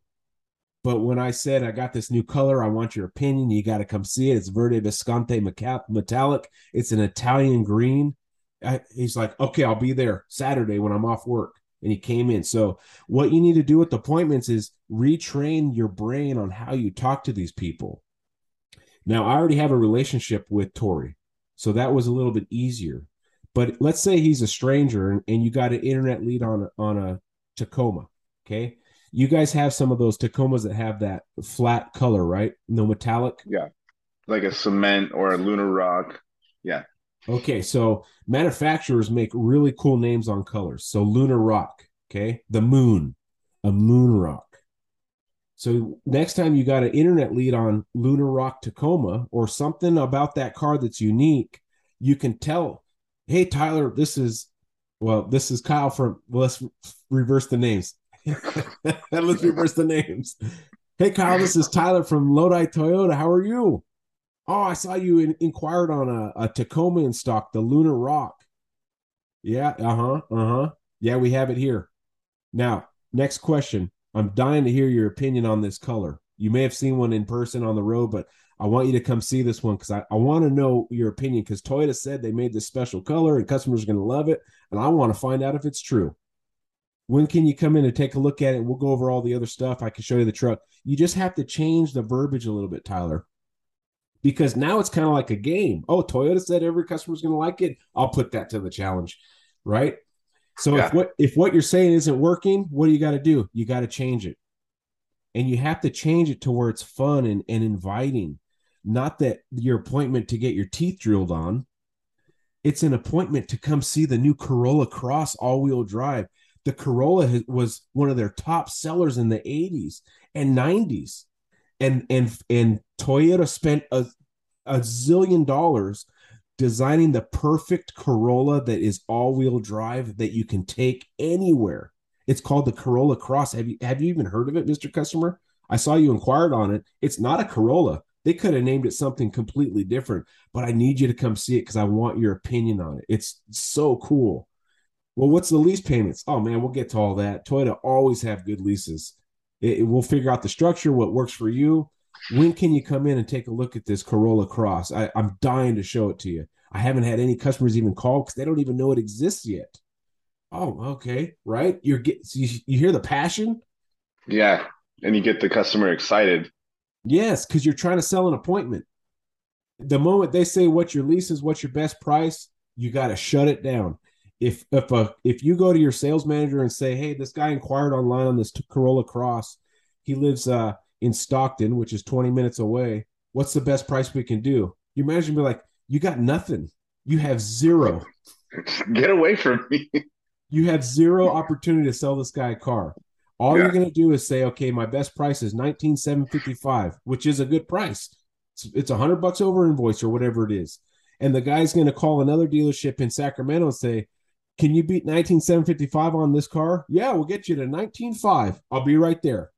But when I said I got this new color, I want your opinion. You got to come see it. It's Verde Visconti metallic. It's an Italian green. I, he's like, okay, I'll be there Saturday when I'm off work. And he came in. So what you need to do with appointments is retrain your brain on how you talk to these people. Now I already have a relationship with Tori. So that was a little bit easier. But let's say he's a stranger and, and you got an internet lead on on a Tacoma. Okay. You guys have some of those Tacomas that have that flat color, right? No metallic. Yeah. Like a cement or a lunar rock. Yeah. Okay. So manufacturers make really cool names on colors. So lunar rock. Okay. The moon, a moon rock. So next time you got an internet lead on Lunar Rock Tacoma or something about that car that's unique, you can tell, hey Tyler, this is well, this is Kyle from well, let's reverse the names. let's reverse the names. Hey Kyle, this is Tyler from Lodi Toyota. How are you? Oh, I saw you in, inquired on a, a Tacoma in stock, the Lunar Rock. Yeah, uh-huh, uh-huh. Yeah, we have it here. Now, next question I'm dying to hear your opinion on this color. You may have seen one in person on the road, but I want you to come see this one because I, I want to know your opinion because Toyota said they made this special color and customers are going to love it. And I want to find out if it's true. When can you come in and take a look at it? We'll go over all the other stuff. I can show you the truck. You just have to change the verbiage a little bit, Tyler, because now it's kind of like a game. Oh, Toyota said every customer's going to like it. I'll put that to the challenge, right? So yeah. if what if what you're saying isn't working, what do you got to do? You got to change it. And you have to change it to where it's fun and, and inviting. Not that your appointment to get your teeth drilled on. It's an appointment to come see the new Corolla Cross all-wheel drive. The Corolla was one of their top sellers in the 80s and 90s. And and and Toyota spent a, a zillion dollars designing the perfect Corolla that is all-wheel drive that you can take anywhere. It's called the Corolla Cross. Have you have you even heard of it, Mr. Customer? I saw you inquired on it. It's not a Corolla. They could have named it something completely different, but I need you to come see it because I want your opinion on it. It's so cool. Well, what's the lease payments? Oh man, we'll get to all that. Toyota always have good leases. It, it, we'll figure out the structure, what works for you. When can you come in and take a look at this Corolla Cross? I, I'm dying to show it to you. I haven't had any customers even call because they don't even know it exists yet. Oh, okay, right. You're get you, you hear the passion. Yeah, and you get the customer excited. Yes, because you're trying to sell an appointment. The moment they say what your lease is, what's your best price, you got to shut it down. If if a if you go to your sales manager and say, "Hey, this guy inquired online on this Corolla Cross. He lives uh, in Stockton, which is 20 minutes away. What's the best price we can do?" Your manager be like, "You got nothing. You have zero. Get away from me." You have zero opportunity to sell this guy a car. All yeah. you're going to do is say, okay, my best price is nineteen seven fifty five, which is a good price. It's a hundred bucks over invoice or whatever it is, and the guy's going to call another dealership in Sacramento and say, "Can you beat nineteen seven fifty five on this car?" Yeah, we'll get you to nineteen five. I'll be right there.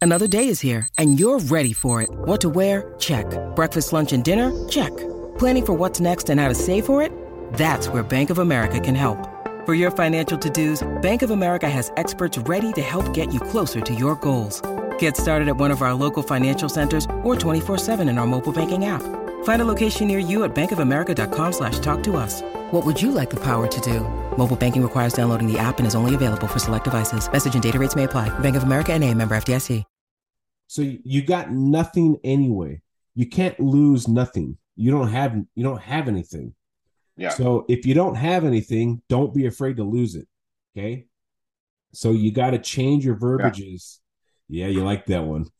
Another day is here, and you're ready for it. What to wear? Check. Breakfast, lunch, and dinner? Check. Planning for what's next and how to save for it? That's where Bank of America can help. For your financial to-dos, Bank of America has experts ready to help get you closer to your goals. Get started at one of our local financial centers or 24-7 in our mobile banking app. Find a location near you at bankofamerica.com slash talk to us. What would you like the power to do? Mobile banking requires downloading the app and is only available for select devices. Message and data rates may apply. Bank of America and a member FDIC. So you got nothing anyway. You can't lose nothing. You don't have you don't have anything. Yeah. So if you don't have anything, don't be afraid to lose it. Okay. So you got to change your verbiages. Yeah. yeah, you like that one.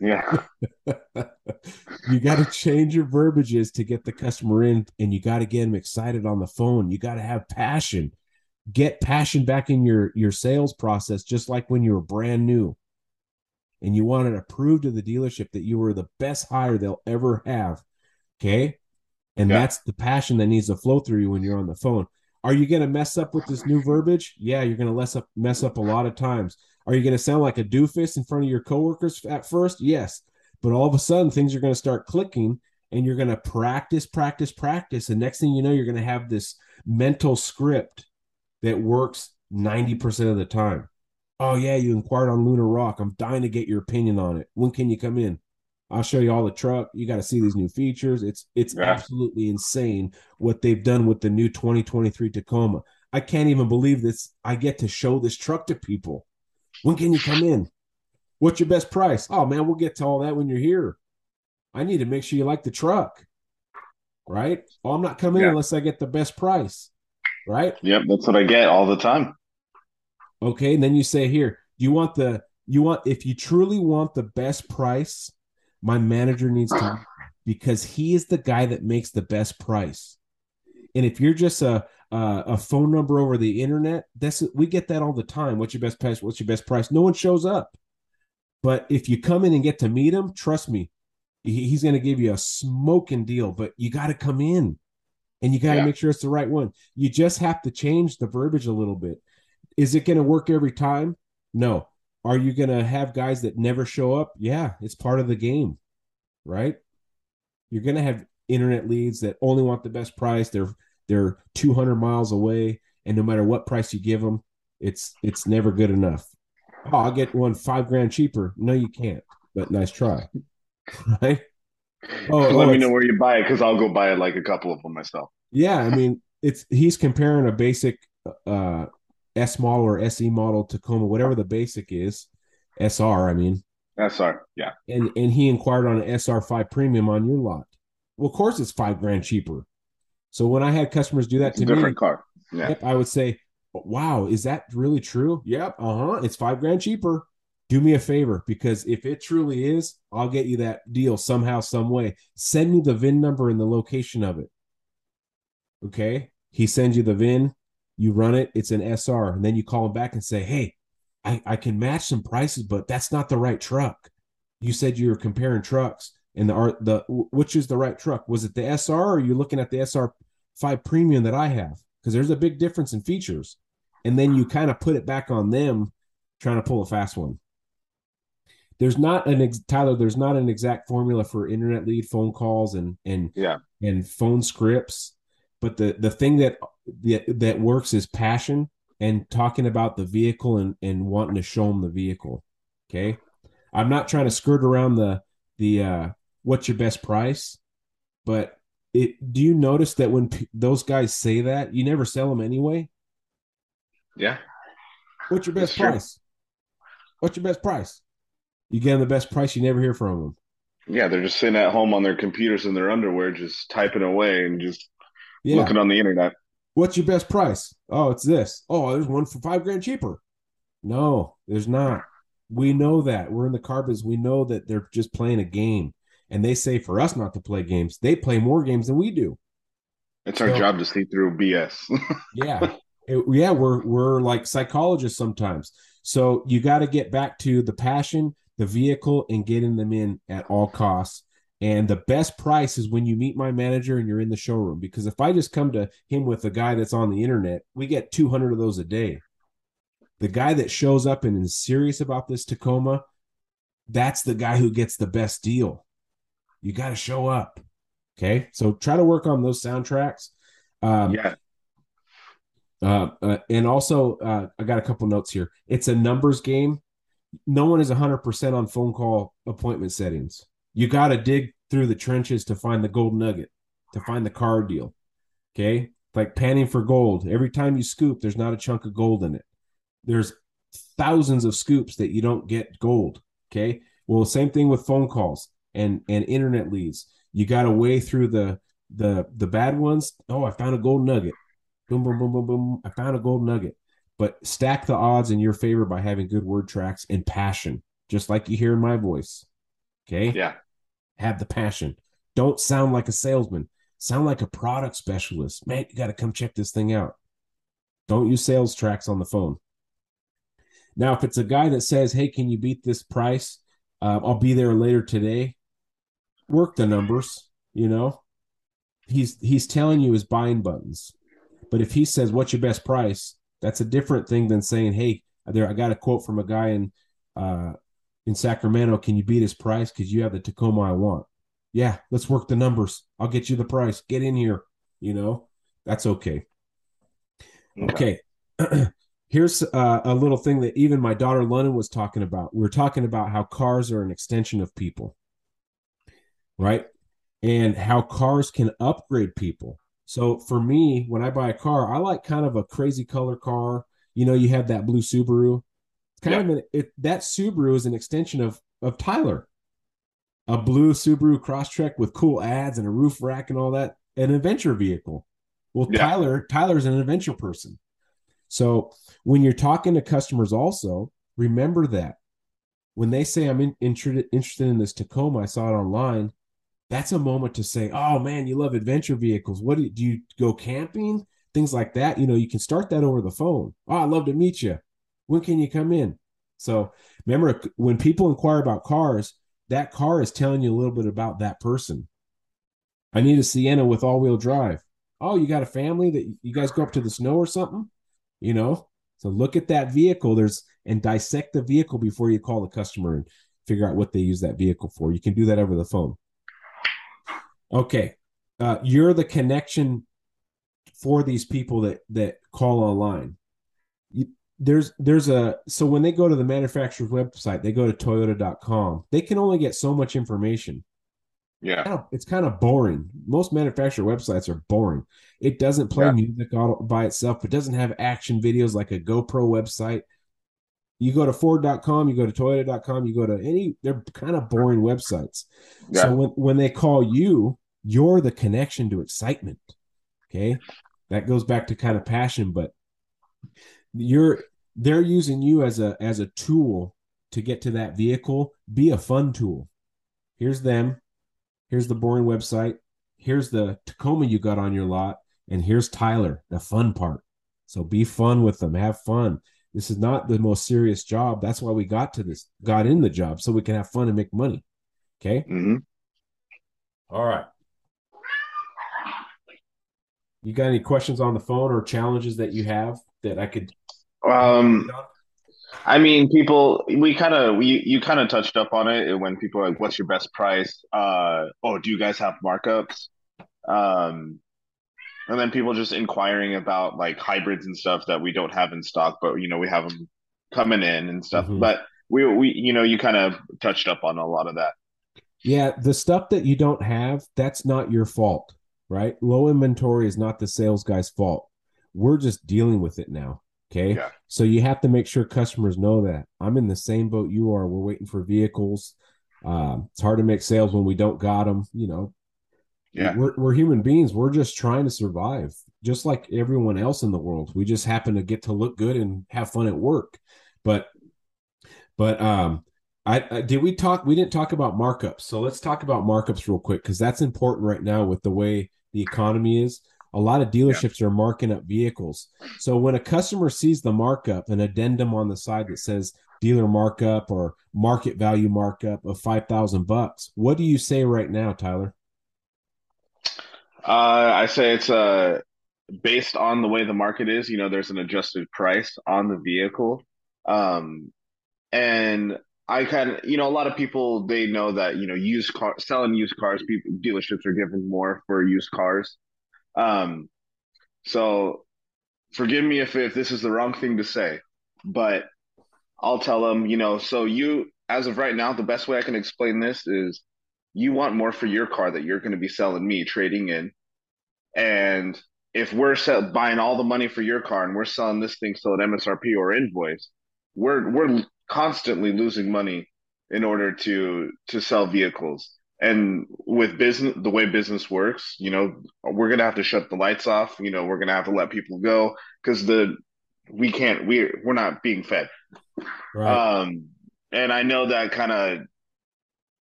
Yeah. you got to change your verbiages to get the customer in, and you got to get them excited on the phone. You got to have passion. Get passion back in your your sales process, just like when you were brand new, and you wanted to prove to the dealership that you were the best hire they'll ever have. Okay, and yeah. that's the passion that needs to flow through you when you're on the phone. Are you going to mess up with this new verbiage? Yeah, you're going to mess up mess up a lot of times. Are you going to sound like a doofus in front of your coworkers at first? Yes. But all of a sudden things are going to start clicking and you're going to practice, practice, practice. And next thing you know, you're going to have this mental script that works 90% of the time. Oh, yeah, you inquired on Lunar Rock. I'm dying to get your opinion on it. When can you come in? I'll show you all the truck. You got to see these new features. It's it's yeah. absolutely insane what they've done with the new 2023 Tacoma. I can't even believe this. I get to show this truck to people. When can you come in? What's your best price? Oh man, we'll get to all that when you're here. I need to make sure you like the truck. Right? Oh, I'm not coming yeah. unless I get the best price. Right? Yep, that's what I get all the time. Okay, and then you say here, do you want the you want if you truly want the best price, my manager needs to because he is the guy that makes the best price. And if you're just a a, a phone number over the internet, that's we get that all the time. What's your best price? What's your best price? No one shows up. But if you come in and get to meet him, trust me, he's going to give you a smoking deal. But you got to come in, and you got to yeah. make sure it's the right one. You just have to change the verbiage a little bit. Is it going to work every time? No. Are you going to have guys that never show up? Yeah, it's part of the game, right? You're going to have internet leads that only want the best price. They're they're 200 miles away, and no matter what price you give them, it's it's never good enough. Oh, I'll get one five grand cheaper. No, you can't. But nice try, right? Oh, let oh, me know where you buy it because I'll go buy it like a couple of them myself. Yeah, I mean, it's he's comparing a basic uh S model or SE model Tacoma, whatever the basic is, SR. I mean, SR, yeah. And and he inquired on an SR5 premium on your lot. Well, of course, it's five grand cheaper. So when I had customers do that to different me, car. Yeah. Yep, I would say, "Wow, is that really true?" Yep, uh huh. It's five grand cheaper. Do me a favor because if it truly is, I'll get you that deal somehow, some way. Send me the VIN number and the location of it. Okay. He sends you the VIN you run it, it's an SR, and then you call him back and say, Hey, I, I can match some prices, but that's not the right truck. You said you were comparing trucks and the art, the which is the right truck? Was it the SR or are you looking at the SR five premium that I have? Because there's a big difference in features. And then you kind of put it back on them trying to pull a fast one. there's not an ex- Tyler. There's not an exact formula for internet lead phone calls and and yeah and phone scripts, but the the thing that that, that works is passion and talking about the vehicle and and wanting to show them the vehicle. Okay, I'm not trying to skirt around the the uh, what's your best price, but it. Do you notice that when p- those guys say that, you never sell them anyway? Yeah. What's your best price? What's your best price? You get them the best price, you never hear from them. Yeah, they're just sitting at home on their computers in their underwear, just typing away and just yeah. looking on the internet. What's your best price? Oh, it's this. Oh, there's one for five grand cheaper. No, there's not. We know that. We're in the car business. We know that they're just playing a game. And they say for us not to play games. They play more games than we do. It's our so, job to see through BS. yeah. It, yeah, we're we're like psychologists sometimes. So you got to get back to the passion, the vehicle, and getting them in at all costs. And the best price is when you meet my manager and you're in the showroom. Because if I just come to him with a guy that's on the internet, we get 200 of those a day the guy that shows up and is serious about this Tacoma, that's the guy who gets the best deal. You got to show up. Okay. So try to work on those soundtracks. Um, yeah. Uh, uh, and also, uh, I got a couple notes here. It's a numbers game. No one is 100% on phone call appointment settings. You got to dig through the trenches to find the gold nugget, to find the car deal. Okay. Like panning for gold. Every time you scoop, there's not a chunk of gold in it there's thousands of scoops that you don't get gold. Okay. Well, same thing with phone calls and and internet leads. You got to weigh through the the the bad ones. Oh, I found a gold nugget. Boom, boom, boom, boom, boom. I found a gold nugget. But stack the odds in your favor by having good word tracks and passion, just like you hear in my voice. Okay. Yeah. Have the passion. Don't sound like a salesman. Sound like a product specialist. Man, you got to come check this thing out. Don't use sales tracks on the phone. Now, if it's a guy that says, "Hey, can you beat this price? Uh, I'll be there later today," work the numbers. You know, he's he's telling you his buying buttons. But if he says, "What's your best price?" That's a different thing than saying, "Hey, there I got a quote from a guy in uh, in Sacramento. Can you beat his price? Because you have the Tacoma I want." Yeah, let's work the numbers. I'll get you the price. Get in here. You know, that's okay. Okay. here's uh, a little thing that even my daughter London was talking about. We are talking about how cars are an extension of people, right? And how cars can upgrade people. So for me, when I buy a car, I like kind of a crazy color car. You know, you have that blue Subaru. It's kind yeah. of an, it, that Subaru is an extension of of Tyler. A blue Subaru Crosstrek with cool ads and a roof rack and all that, an adventure vehicle. Well, yeah. Tyler Tyler's an adventure person. So when you're talking to customers, also remember that when they say I'm in, interested interested in this Tacoma, I saw it online. That's a moment to say, "Oh man, you love adventure vehicles. What do you, do you go camping? Things like that. You know, you can start that over the phone. Oh, I'd love to meet you. When can you come in? So remember, when people inquire about cars, that car is telling you a little bit about that person. I need a Sienna with all-wheel drive. Oh, you got a family that you guys go up to the snow or something? You know, so look at that vehicle. There's and dissect the vehicle before you call the customer and figure out what they use that vehicle for. You can do that over the phone. Okay, uh, you're the connection for these people that that call online. You, there's there's a so when they go to the manufacturer's website, they go to toyota.com. They can only get so much information. Yeah. It's kind, of, it's kind of boring. Most manufacturer websites are boring. It doesn't play yeah. music all by itself. It doesn't have action videos like a GoPro website. You go to Ford.com, you go to Toyota.com, you go to any, they're kind of boring websites. Yeah. So when, when they call you, you're the connection to excitement. Okay. That goes back to kind of passion, but you're, they're using you as a, as a tool to get to that vehicle. Be a fun tool. Here's them Here's the boring website. Here's the Tacoma you got on your lot. And here's Tyler, the fun part. So be fun with them. Have fun. This is not the most serious job. That's why we got to this, got in the job so we can have fun and make money. Okay. Mm-hmm. All right. You got any questions on the phone or challenges that you have that I could? Um, I mean, people, we kind of, we, you kind of touched up on it when people are like, what's your best price? Uh, oh, do you guys have markups? Um, and then people just inquiring about like hybrids and stuff that we don't have in stock, but you know, we have them coming in and stuff. Mm-hmm. But we, we, you know, you kind of touched up on a lot of that. Yeah. The stuff that you don't have, that's not your fault, right? Low inventory is not the sales guy's fault. We're just dealing with it now. Okay. Yeah. So you have to make sure customers know that I'm in the same boat you are. We're waiting for vehicles. Uh, it's hard to make sales when we don't got them. You know, yeah, we're, we're human beings. We're just trying to survive, just like everyone else in the world. We just happen to get to look good and have fun at work. But, but, um, I, I did we talk? We didn't talk about markups. So let's talk about markups real quick because that's important right now with the way the economy is a lot of dealerships yeah. are marking up vehicles. So when a customer sees the markup, an addendum on the side that says dealer markup or market value markup of 5000 bucks, what do you say right now, Tyler? Uh, I say it's uh, based on the way the market is, you know, there's an adjusted price on the vehicle. Um, and I kind of, you know, a lot of people they know that you know, used car selling used cars, people dealerships are giving more for used cars. Um, so forgive me if, if this is the wrong thing to say, but I'll tell them, you know, so you, as of right now, the best way I can explain this is you want more for your car that you're going to be selling me, trading in. And if we're sell, buying all the money for your car and we're selling this thing still at MSRP or invoice, we're we're constantly losing money in order to to sell vehicles. And with business, the way business works, you know, we're gonna have to shut the lights off. You know, we're gonna have to let people go because the we can't we we're not being fed. Right. Um, and I know that kind of,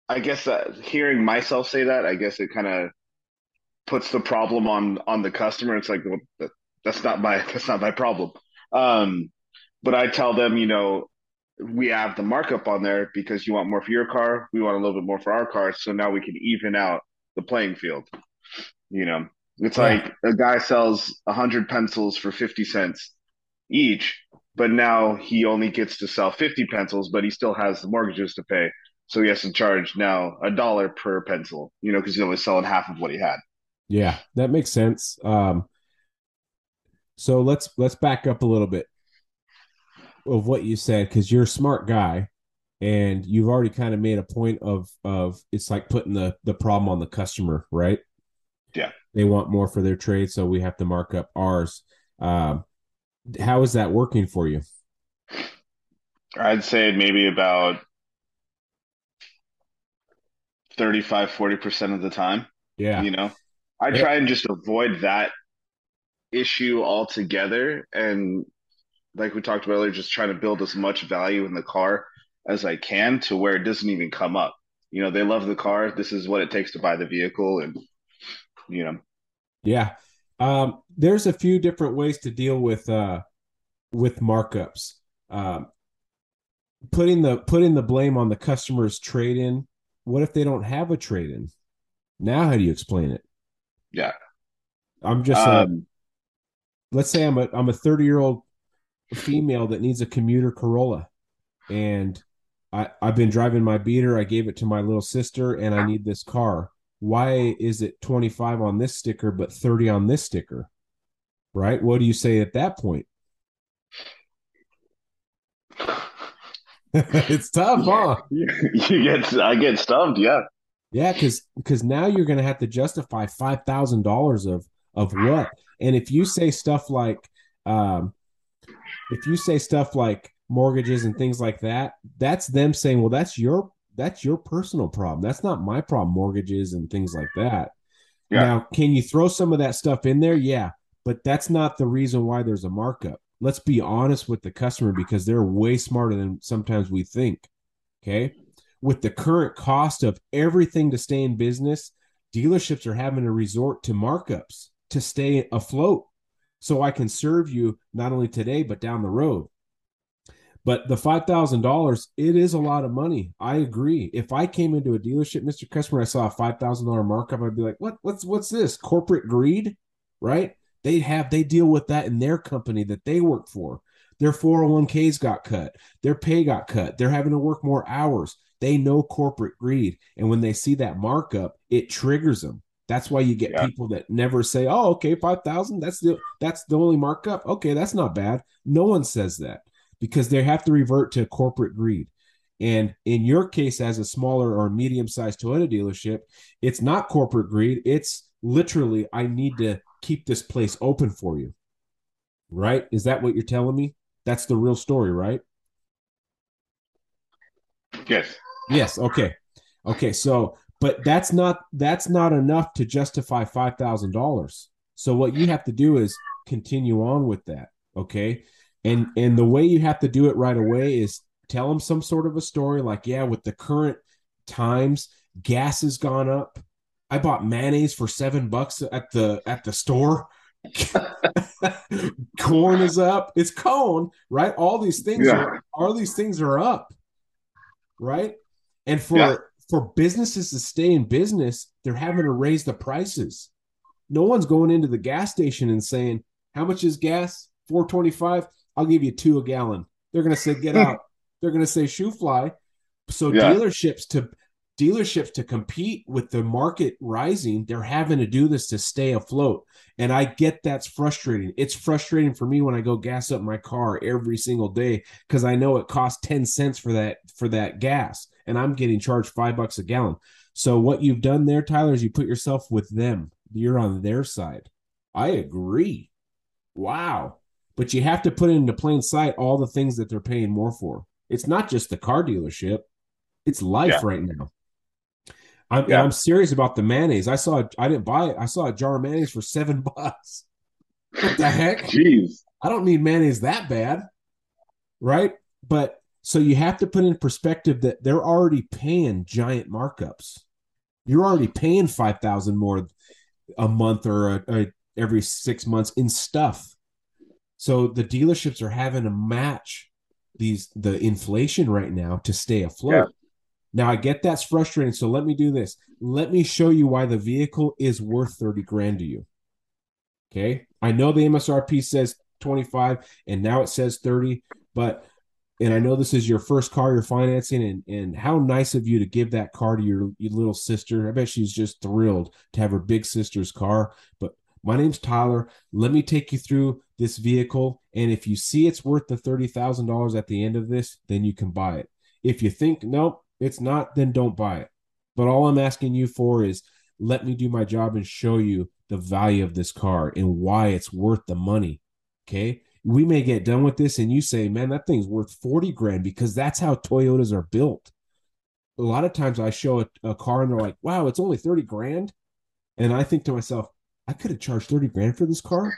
I guess that hearing myself say that, I guess it kind of puts the problem on on the customer. It's like, well, that, that's not my that's not my problem. Um, but I tell them, you know, we have the markup on there because you want more for your car. We want a little bit more for our car. So now we can even out the playing field. You know, it's yeah. like a guy sells a hundred pencils for 50 cents each, but now he only gets to sell 50 pencils, but he still has the mortgages to pay. So he has to charge now a dollar per pencil, you know, because he's only selling half of what he had. Yeah, that makes sense. Um, so let's let's back up a little bit of what you said because you're a smart guy and you've already kind of made a point of of it's like putting the the problem on the customer right yeah they want more for their trade so we have to mark up ours um how is that working for you i'd say maybe about 35 40% of the time yeah you know i try and just avoid that issue altogether and like we talked about earlier, just trying to build as much value in the car as I can to where it doesn't even come up. You know, they love the car. This is what it takes to buy the vehicle, and you know, yeah. Um, there's a few different ways to deal with uh, with markups. Um, putting the putting the blame on the customer's trade in. What if they don't have a trade in? Now, how do you explain it? Yeah, I'm just. Um, let's say I'm a I'm a 30 year old female that needs a commuter Corolla, and I I've been driving my beater. I gave it to my little sister, and I need this car. Why is it 25 on this sticker but 30 on this sticker? Right? What do you say at that point? it's tough, huh? You, get I get stumped, yeah. Yeah, because because now you're gonna have to justify five thousand dollars of of what? And if you say stuff like, um, if you say stuff like mortgages and things like that, that's them saying, well, that's your that's your personal problem. That's not my problem, mortgages and things like that. Yeah. Now, can you throw some of that stuff in there? Yeah, but that's not the reason why there's a markup. Let's be honest with the customer because they're way smarter than sometimes we think. Okay. With the current cost of everything to stay in business, dealerships are having to resort to markups to stay afloat so I can serve you not only today but down the road. But the five thousand dollars, it is a lot of money. I agree. If I came into a dealership, Mr. Customer, I saw a five thousand dollar markup, I'd be like, "What? What's what's this? Corporate greed?" Right? They have they deal with that in their company that they work for. Their 401ks got cut. Their pay got cut. They're having to work more hours. They know corporate greed. And when they see that markup, it triggers them. That's why you get yeah. people that never say, "Oh, okay, 5,000, that's the that's the only markup." Okay, that's not bad. No one says that because they have to revert to corporate greed. And in your case, as a smaller or medium sized Toyota dealership, it's not corporate greed. It's literally, I need to keep this place open for you. Right? Is that what you're telling me? That's the real story, right? Yes. Yes. Okay. Okay. So, but that's not that's not enough to justify five thousand dollars. So what you have to do is continue on with that. Okay. And and the way you have to do it right away is tell them some sort of a story like, yeah, with the current times, gas has gone up. I bought mayonnaise for seven bucks at the at the store. Corn is up. It's cone, right? All these things yeah. are all these things are up, right? And for yeah. for businesses to stay in business, they're having to raise the prices. No one's going into the gas station and saying, "How much is gas? 425. I'll give you two a gallon." They're going to say, "Get out." they're going to say shoo fly. So yeah. dealerships to dealerships to compete with the market rising, they're having to do this to stay afloat. And I get that's frustrating. It's frustrating for me when I go gas up my car every single day because I know it costs 10 cents for that for that gas and I'm getting charged 5 bucks a gallon. So what you've done there Tyler is you put yourself with them. You're on their side. I agree. Wow. But you have to put into plain sight all the things that they're paying more for. It's not just the car dealership; it's life yeah. right now. I'm, yeah. I'm serious about the mayonnaise. I saw I didn't buy it. I saw a jar of mayonnaise for seven bucks. What the heck? Jeez. I don't need mayonnaise that bad. Right? But so you have to put in perspective that they're already paying giant markups. You're already paying five thousand more a month or a, a, every six months in stuff. So the dealerships are having to match these the inflation right now to stay afloat. Yeah. Now I get that's frustrating. So let me do this. Let me show you why the vehicle is worth 30 grand to you. Okay. I know the MSRP says 25 and now it says 30, but and I know this is your first car you're financing, and and how nice of you to give that car to your, your little sister. I bet she's just thrilled to have her big sister's car. But my name's Tyler. Let me take you through this vehicle. And if you see it's worth the $30,000 at the end of this, then you can buy it. If you think, nope, it's not, then don't buy it. But all I'm asking you for is let me do my job and show you the value of this car and why it's worth the money. Okay. We may get done with this and you say, man, that thing's worth 40 grand because that's how Toyotas are built. A lot of times I show a, a car and they're like, wow, it's only 30 grand. And I think to myself, I could have charged 30 grand for this car.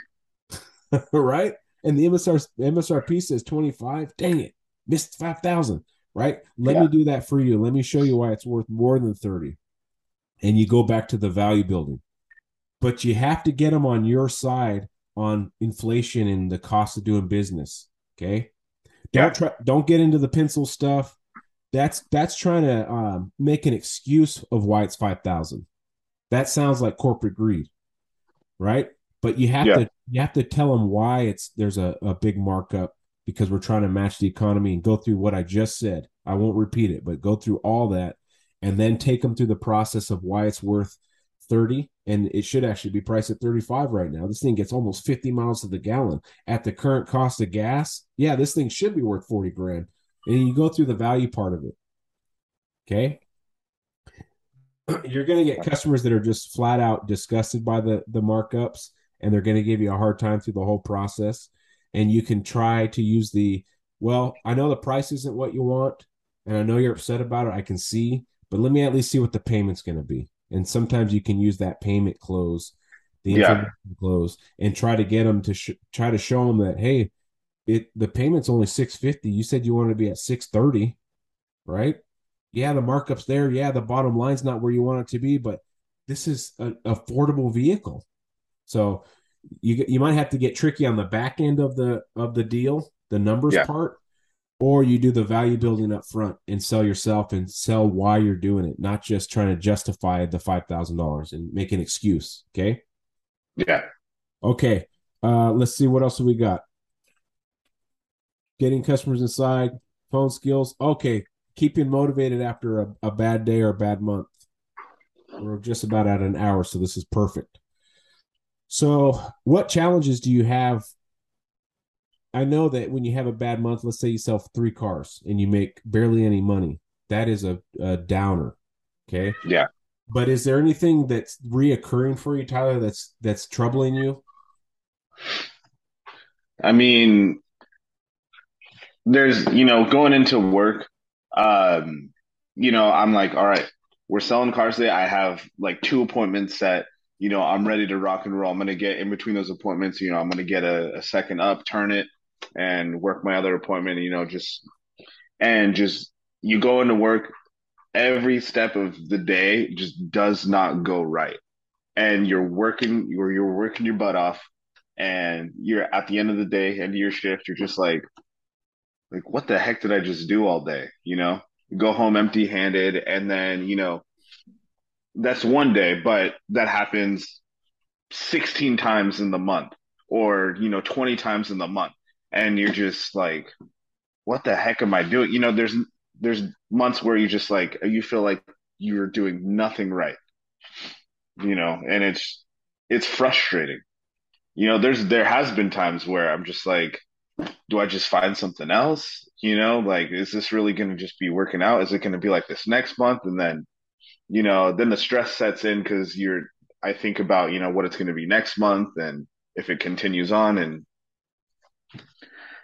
right? And the MSR MSRP says 25. Dang it. Missed 5,000. Right? Let yeah. me do that for you. Let me show you why it's worth more than 30. And you go back to the value building. But you have to get them on your side on inflation and the cost of doing business. Okay. Don't yeah. try don't get into the pencil stuff. That's that's trying to um, make an excuse of why it's five thousand. That sounds like corporate greed right? But you have yeah. to you have to tell them why it's there's a, a big markup because we're trying to match the economy and go through what I just said. I won't repeat it, but go through all that and then take them through the process of why it's worth 30 and it should actually be priced at 35 right now. This thing gets almost 50 miles to the gallon at the current cost of gas. Yeah, this thing should be worth 40 grand. And you go through the value part of it. Okay? you're going to get customers that are just flat out disgusted by the the markups and they're going to give you a hard time through the whole process and you can try to use the well i know the price isn't what you want and i know you're upset about it i can see but let me at least see what the payment's going to be and sometimes you can use that payment close the yeah. close and try to get them to sh- try to show them that hey it the payment's only 650 you said you wanted to be at 630 right yeah, the markup's there. Yeah, the bottom line's not where you want it to be, but this is an affordable vehicle. So you you might have to get tricky on the back end of the of the deal, the numbers yeah. part, or you do the value building up front and sell yourself and sell why you're doing it, not just trying to justify the five thousand dollars and make an excuse. Okay. Yeah. Okay. Uh, let's see what else we got. getting customers inside, phone skills. Okay, keeping motivated after a, a bad day or a bad month. We're just about at an hour, so this is perfect. So, what challenges do you have? I know that when you have a bad month, let's say you sell three cars and you make barely any money, that is a, a downer. Okay. Yeah. But is there anything that's reoccurring for you, Tyler, that's that's troubling you? I mean, there's you know going into work, um, you know I'm like, all right, we're selling cars today. I have like two appointments set. You know, I'm ready to rock and roll. I'm gonna get in between those appointments. You know, I'm gonna get a, a second up, turn it, and work my other appointment. You know, just and just you go into work every step of the day just does not go right and you're working you're, you're working your butt off and you're at the end of the day end of your shift you're just like like what the heck did i just do all day you know go home empty handed and then you know that's one day but that happens 16 times in the month or you know 20 times in the month. And you're just like what the heck am i doing? You know there's there's months where you just like you feel like you're doing nothing right you know and it's it's frustrating. You know there's there has been times where i'm just like do i just find something else? You know like is this really going to just be working out? Is it going to be like this next month? And then you know then the stress sets in because you're i think about you know what it's going to be next month and if it continues on and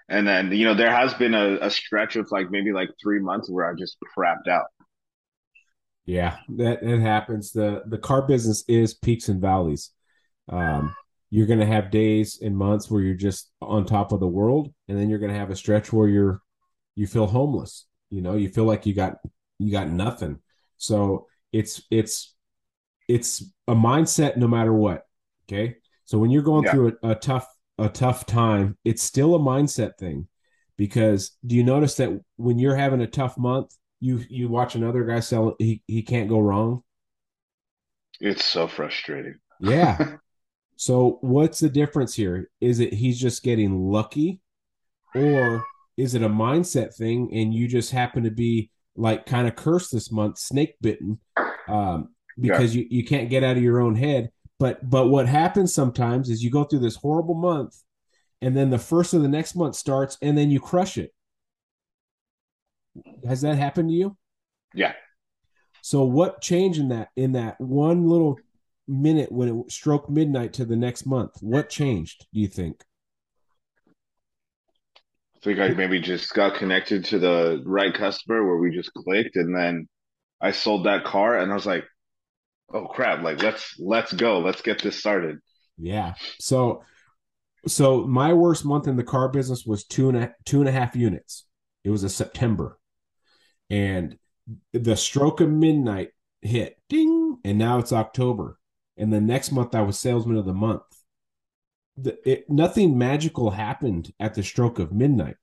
and then, you know, there has been a, a stretch of like maybe like three months where I just crapped out. Yeah, that it happens. The the car business is peaks and valleys. Um, you're going to have days and months where you're just on top of the world, and then you're going to have a stretch where you're you feel homeless. You know, you feel like you got you got nothing. So it's it's it's a mindset no matter what. Okay, so when you're going yeah. through a, a tough a tough time, it's still a mindset thing. Because do you notice that when you're having a tough month, you you watch another guy sell he he can't go wrong? It's so frustrating. Yeah. so what's the difference here? Is it he's just getting lucky or is it a mindset thing and you just happen to be like kind of cursed this month, snake bitten, um, because yeah. you, you can't get out of your own head but but what happens sometimes is you go through this horrible month, and then the first of the next month starts, and then you crush it. Has that happened to you? Yeah. So what changed in that in that one little minute when it stroked midnight to the next month? What changed? Do you think? I think I maybe just got connected to the right customer where we just clicked, and then I sold that car, and I was like, oh crap like let's let's go. Let's get this started. Yeah. So so my worst month in the car business was two and a two and a half units. It was a september. And the stroke of midnight hit ding and now it's october. And the next month i was salesman of the month the, it, nothing magical happened at the stroke of midnight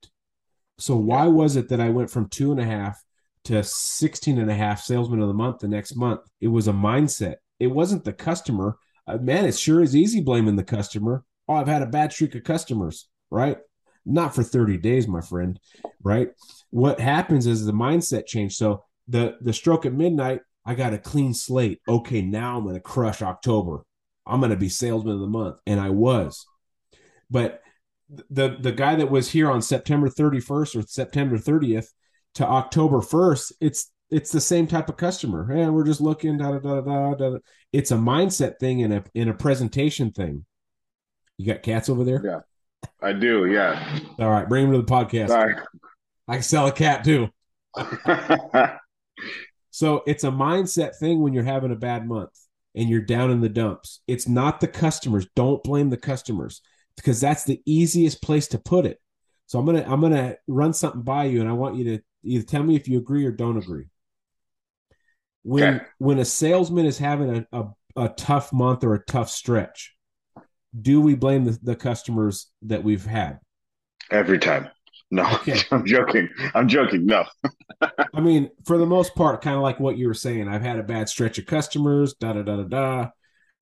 so why was it that i went from two and a half to 16 and a half salesman of the month the next month. It was a mindset. It wasn't the customer. Uh, man, it sure is easy blaming the customer. Oh, I've had a bad streak of customers, right? Not for 30 days, my friend, right? What happens is the mindset change. So the the stroke at midnight, I got a clean slate. Okay, now I'm going to crush October. I'm going to be salesman of the month, and I was. But the the guy that was here on September 31st or September 30th to October 1st, it's it's the same type of customer. Hey, we're just looking da, da, da, da, da. It's a mindset thing and a in a presentation thing. You got cats over there? Yeah. I do, yeah. All right, bring them to the podcast. Sorry. I can sell a cat too. so it's a mindset thing when you're having a bad month and you're down in the dumps. It's not the customers. Don't blame the customers because that's the easiest place to put it. So I'm gonna I'm gonna run something by you, and I want you to either tell me if you agree or don't agree. When okay. when a salesman is having a, a, a, tough month or a tough stretch, do we blame the, the customers that we've had? Every time. No, okay. I'm joking. I'm joking. No. I mean, for the most part, kind of like what you were saying. I've had a bad stretch of customers, da da da da da,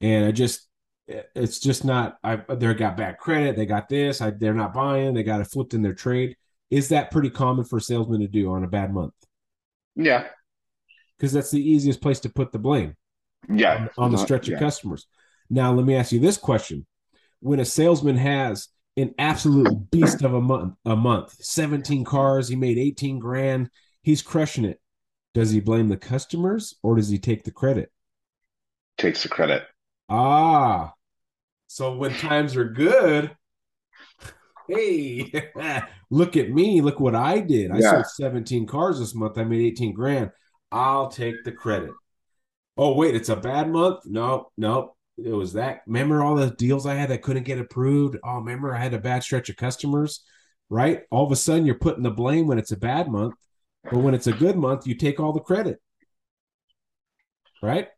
and I just it's just not. I they got bad credit. They got this. I, they're not buying. They got it flipped in their trade. is that pretty common for salesmen to do on a bad month? Yeah. Because that's the easiest place to put the blame. Yeah. On, on the uh, stretch of customers. Now, let me ask you this question. When a salesman has an absolute beast of a month, a month, 17 cars, he made 18 grand, he's crushing it. Does he blame the customers or does he take the credit? Takes the credit. Ah. So when times are good, hey, look at me, look what I did. I yeah. sold 17 cars this month. I made 18 grand. I'll take the credit. Oh, wait, it's a bad month? No, no. It was that. Remember all the deals I had that couldn't get approved? Oh, remember I had a bad stretch of customers, right? All of a sudden you're putting the blame when it's a bad month, but when it's a good month, you take all the credit. Right?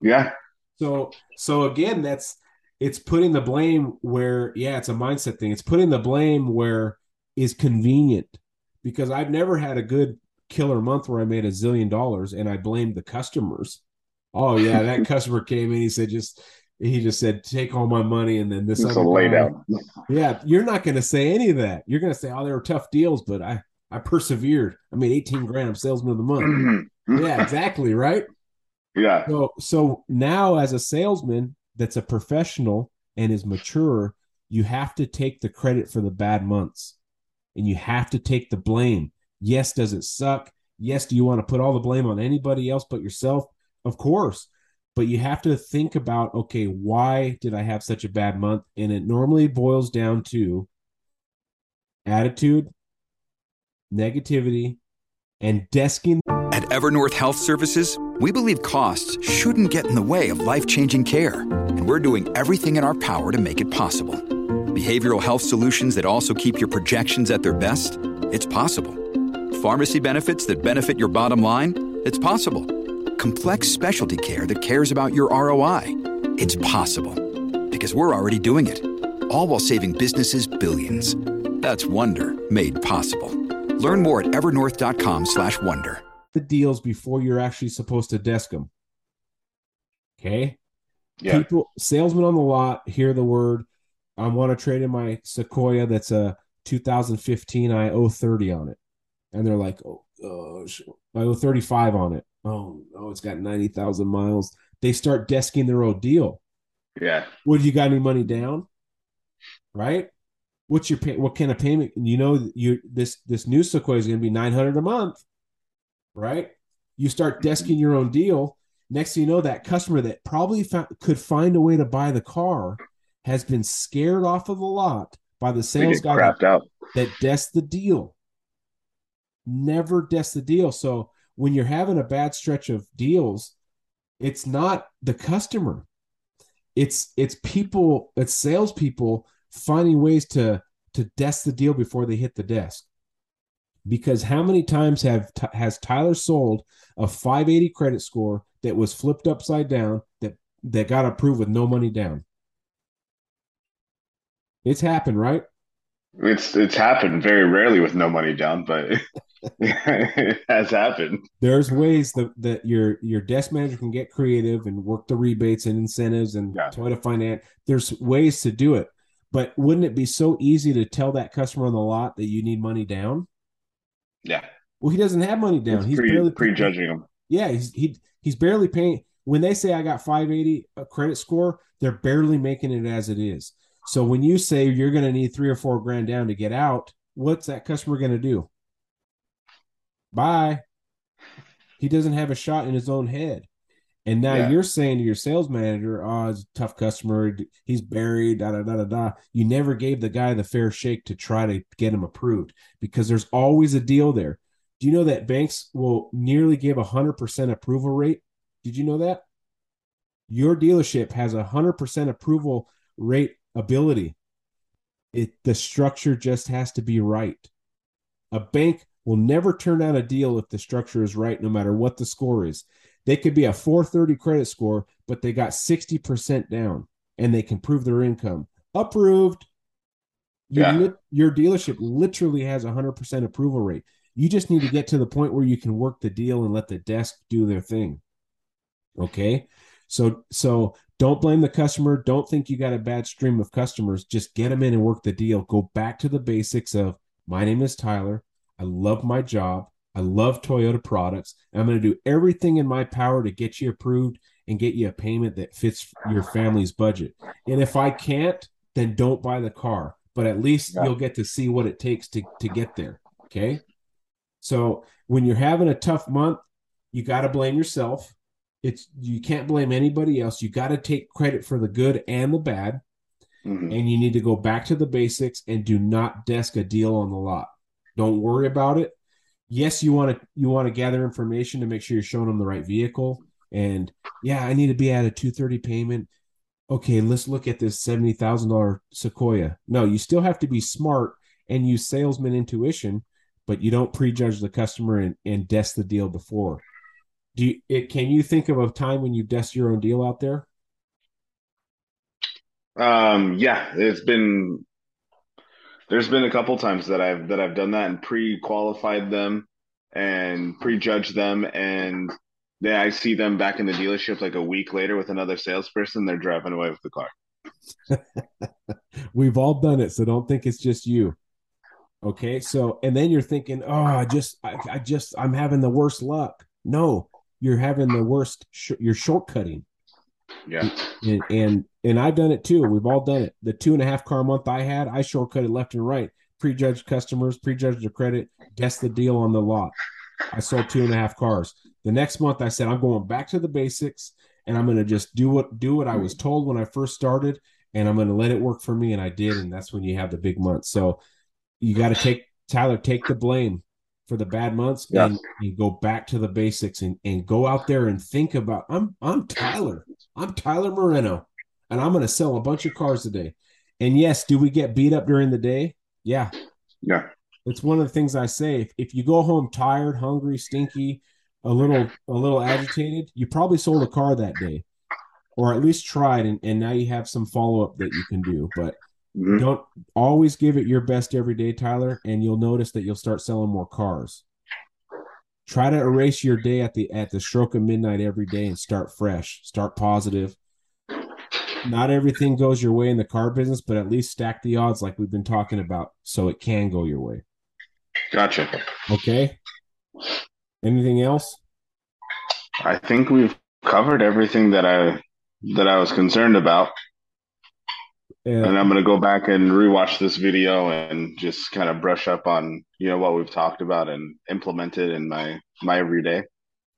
Yeah. So so again, that's it's putting the blame where yeah, it's a mindset thing. It's putting the blame where is convenient because I've never had a good killer month where I made a zillion dollars and I blamed the customers. Oh yeah, that customer came in. He said just he just said take all my money and then this it's other lay down. Yeah, you're not going to say any of that. You're going to say oh they were tough deals, but I I persevered. I made 18 grand. I'm salesman of the month. Yeah, exactly right. Yeah. So so now as a salesman that's a professional and is mature, you have to take the credit for the bad months, and you have to take the blame. Yes, does it suck? Yes, do you want to put all the blame on anybody else but yourself? Of course. But you have to think about okay, why did I have such a bad month? And it normally boils down to attitude, negativity, and desking. At Evernorth Health Services, we believe costs shouldn't get in the way of life changing care. And we're doing everything in our power to make it possible. Behavioral health solutions that also keep your projections at their best? It's possible. Pharmacy benefits that benefit your bottom line? It's possible complex specialty care that cares about your ROI. It's possible because we're already doing it. All while saving businesses billions. That's Wonder made possible. Learn more at evernorth.com/wonder. The deals before you're actually supposed to desk them. Okay? Yeah. People salesmen on the lot hear the word I want to trade in my Sequoia that's a 2015 I owe 30 on it. And they're like, "Oh, oh I owe 35 on it." oh, oh, it's got 90,000 miles. They start desking their old deal. Yeah. What you got any money down? Right? What's your pay? What kind of payment? You know, you this this new Sequoia is going to be 900 a month. Right? You start desking your own deal. Next thing you know, that customer that probably found, could find a way to buy the car has been scared off of the lot by the sales guy that, out. that desk the deal. Never desk the deal. So when you're having a bad stretch of deals, it's not the customer. It's it's people, it's salespeople finding ways to to desk the deal before they hit the desk. Because how many times have has Tyler sold a 580 credit score that was flipped upside down that that got approved with no money down? It's happened, right? It's it's happened very rarely with no money down, but it has happened. There's ways that, that your your desk manager can get creative and work the rebates and incentives and yeah. try to finance. There's ways to do it, but wouldn't it be so easy to tell that customer on the lot that you need money down? Yeah. Well, he doesn't have money down. It's he's pre, barely prejudging him. Yeah, he's he he's barely paying. When they say I got 580 a uh, credit score, they're barely making it as it is. So when you say you're going to need three or four grand down to get out, what's that customer going to do? Bye. He doesn't have a shot in his own head. And now yeah. you're saying to your sales manager, oh, he's a tough customer. He's buried, da, da, da, da, da. You never gave the guy the fair shake to try to get him approved because there's always a deal there. Do you know that banks will nearly give a 100% approval rate? Did you know that? Your dealership has a 100% approval rate ability. It the structure just has to be right. A bank will never turn down a deal if the structure is right, no matter what the score is. They could be a 430 credit score, but they got 60% down and they can prove their income. Approved. Your, yeah. your dealership literally has a 100% approval rate. You just need to get to the point where you can work the deal and let the desk do their thing. Okay? So so don't blame the customer. Don't think you got a bad stream of customers. Just get them in and work the deal. Go back to the basics of My name is Tyler. I love my job. I love Toyota products. I'm going to do everything in my power to get you approved and get you a payment that fits your family's budget. And if I can't, then don't buy the car. But at least yeah. you'll get to see what it takes to, to get there. Okay. So when you're having a tough month, you got to blame yourself. It's you can't blame anybody else. You got to take credit for the good and the bad. Mm-hmm. And you need to go back to the basics and do not desk a deal on the lot. Don't worry about it. Yes, you want to you want to gather information to make sure you're showing them the right vehicle. And yeah, I need to be at a 230 payment. Okay, let's look at this $70,000 Sequoia. No, you still have to be smart and use salesman intuition, but you don't prejudge the customer and, and desk the deal before. Do you, it, can you think of a time when you desk your own deal out there? Um, yeah, it's been there's been a couple times that I've that I've done that and pre-qualified them and prejudged them and then I see them back in the dealership like a week later with another salesperson. They're driving away with the car. We've all done it, so don't think it's just you. Okay, so and then you're thinking, oh, I just, I, I just, I'm having the worst luck. No, you're having the worst. Sh- you're shortcutting. Yeah. And, and and I've done it too. We've all done it. The two and a half car month I had, I shortcutted left and right, prejudged customers, prejudged their credit, guessed the deal on the lot. I sold two and a half cars. The next month I said I'm going back to the basics and I'm going to just do what do what I was told when I first started and I'm going to let it work for me and I did and that's when you have the big month. So you got to take Tyler take the blame for the bad months yeah. and, and, go back to the basics and, and go out there and think about I'm I'm Tyler. I'm Tyler Moreno and I'm going to sell a bunch of cars today. And yes, do we get beat up during the day? Yeah. Yeah. It's one of the things I say. If, if you go home tired, hungry, stinky, a little a little agitated, you probably sold a car that day. Or at least tried and, and now you have some follow-up that you can do. But mm-hmm. don't always give it your best every day, Tyler, and you'll notice that you'll start selling more cars. Try to erase your day at the at the stroke of midnight every day and start fresh. Start positive not everything goes your way in the car business, but at least stack the odds like we've been talking about so it can go your way. Gotcha. Okay. Anything else? I think we've covered everything that I that I was concerned about. Yeah. And I'm going to go back and rewatch this video and just kind of brush up on, you know, what we've talked about and implement it in my my everyday.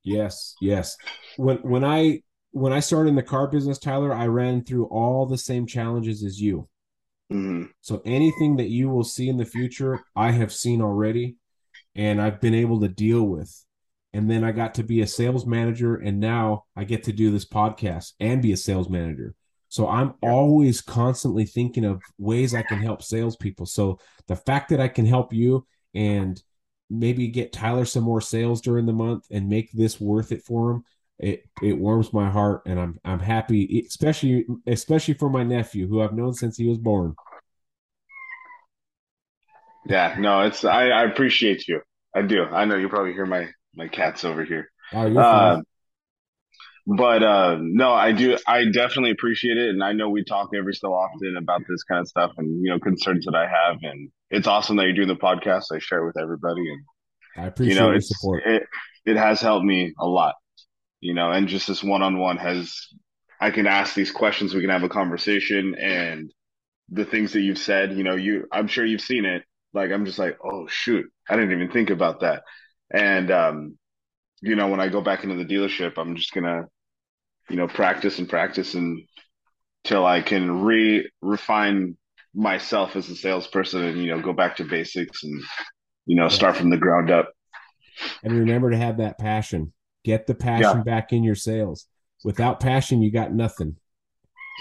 Yes, yes. When when I when I started in the car business, Tyler, I ran through all the same challenges as you. Mm-hmm. So anything that you will see in the future, I have seen already, and I've been able to deal with. And then I got to be a sales manager, and now I get to do this podcast and be a sales manager. So I'm always constantly thinking of ways I can help salespeople. So the fact that I can help you and maybe get Tyler some more sales during the month and make this worth it for him it it warms my heart and I'm I'm happy especially especially for my nephew who I've known since he was born. Yeah, no, it's I, I appreciate you. I do. I know you probably hear my my cats over here. Oh, you're fine. Uh, But uh, no, I do. I definitely appreciate it, and I know we talk every so often about this kind of stuff, and you know concerns that I have, and it's awesome that you're doing the podcast. I share it with everybody, and I appreciate you know, your support. It, it has helped me a lot you know, and just this one on one has, I can ask these questions, we can have a conversation, and the things that you've said, you know, you, I'm sure you've seen it. Like, I'm just like, oh, shoot, I didn't even think about that. And, um, you know, when I go back into the dealership, I'm just going to, you know, practice and practice until I can re refine myself as a salesperson and, you know, go back to basics and, you know, start from the ground up. And remember to have that passion Get the passion yeah. back in your sales. Without passion, you got nothing.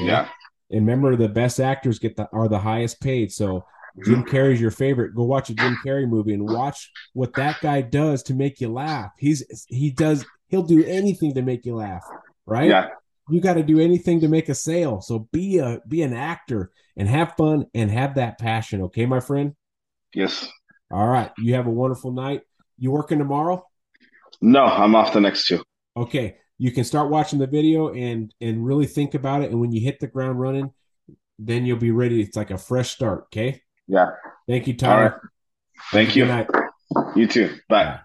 Okay? Yeah. And remember, the best actors get the are the highest paid. So Jim Carrey's your favorite. Go watch a Jim Carrey movie and watch what that guy does to make you laugh. He's he does he'll do anything to make you laugh, right? Yeah. You got to do anything to make a sale. So be a be an actor and have fun and have that passion. Okay, my friend. Yes. All right. You have a wonderful night. You working tomorrow? No, I'm off the next two. Okay. You can start watching the video and and really think about it. And when you hit the ground running, then you'll be ready. It's like a fresh start. Okay. Yeah. Thank you, Tyler. Thank you. Night. You too. Bye.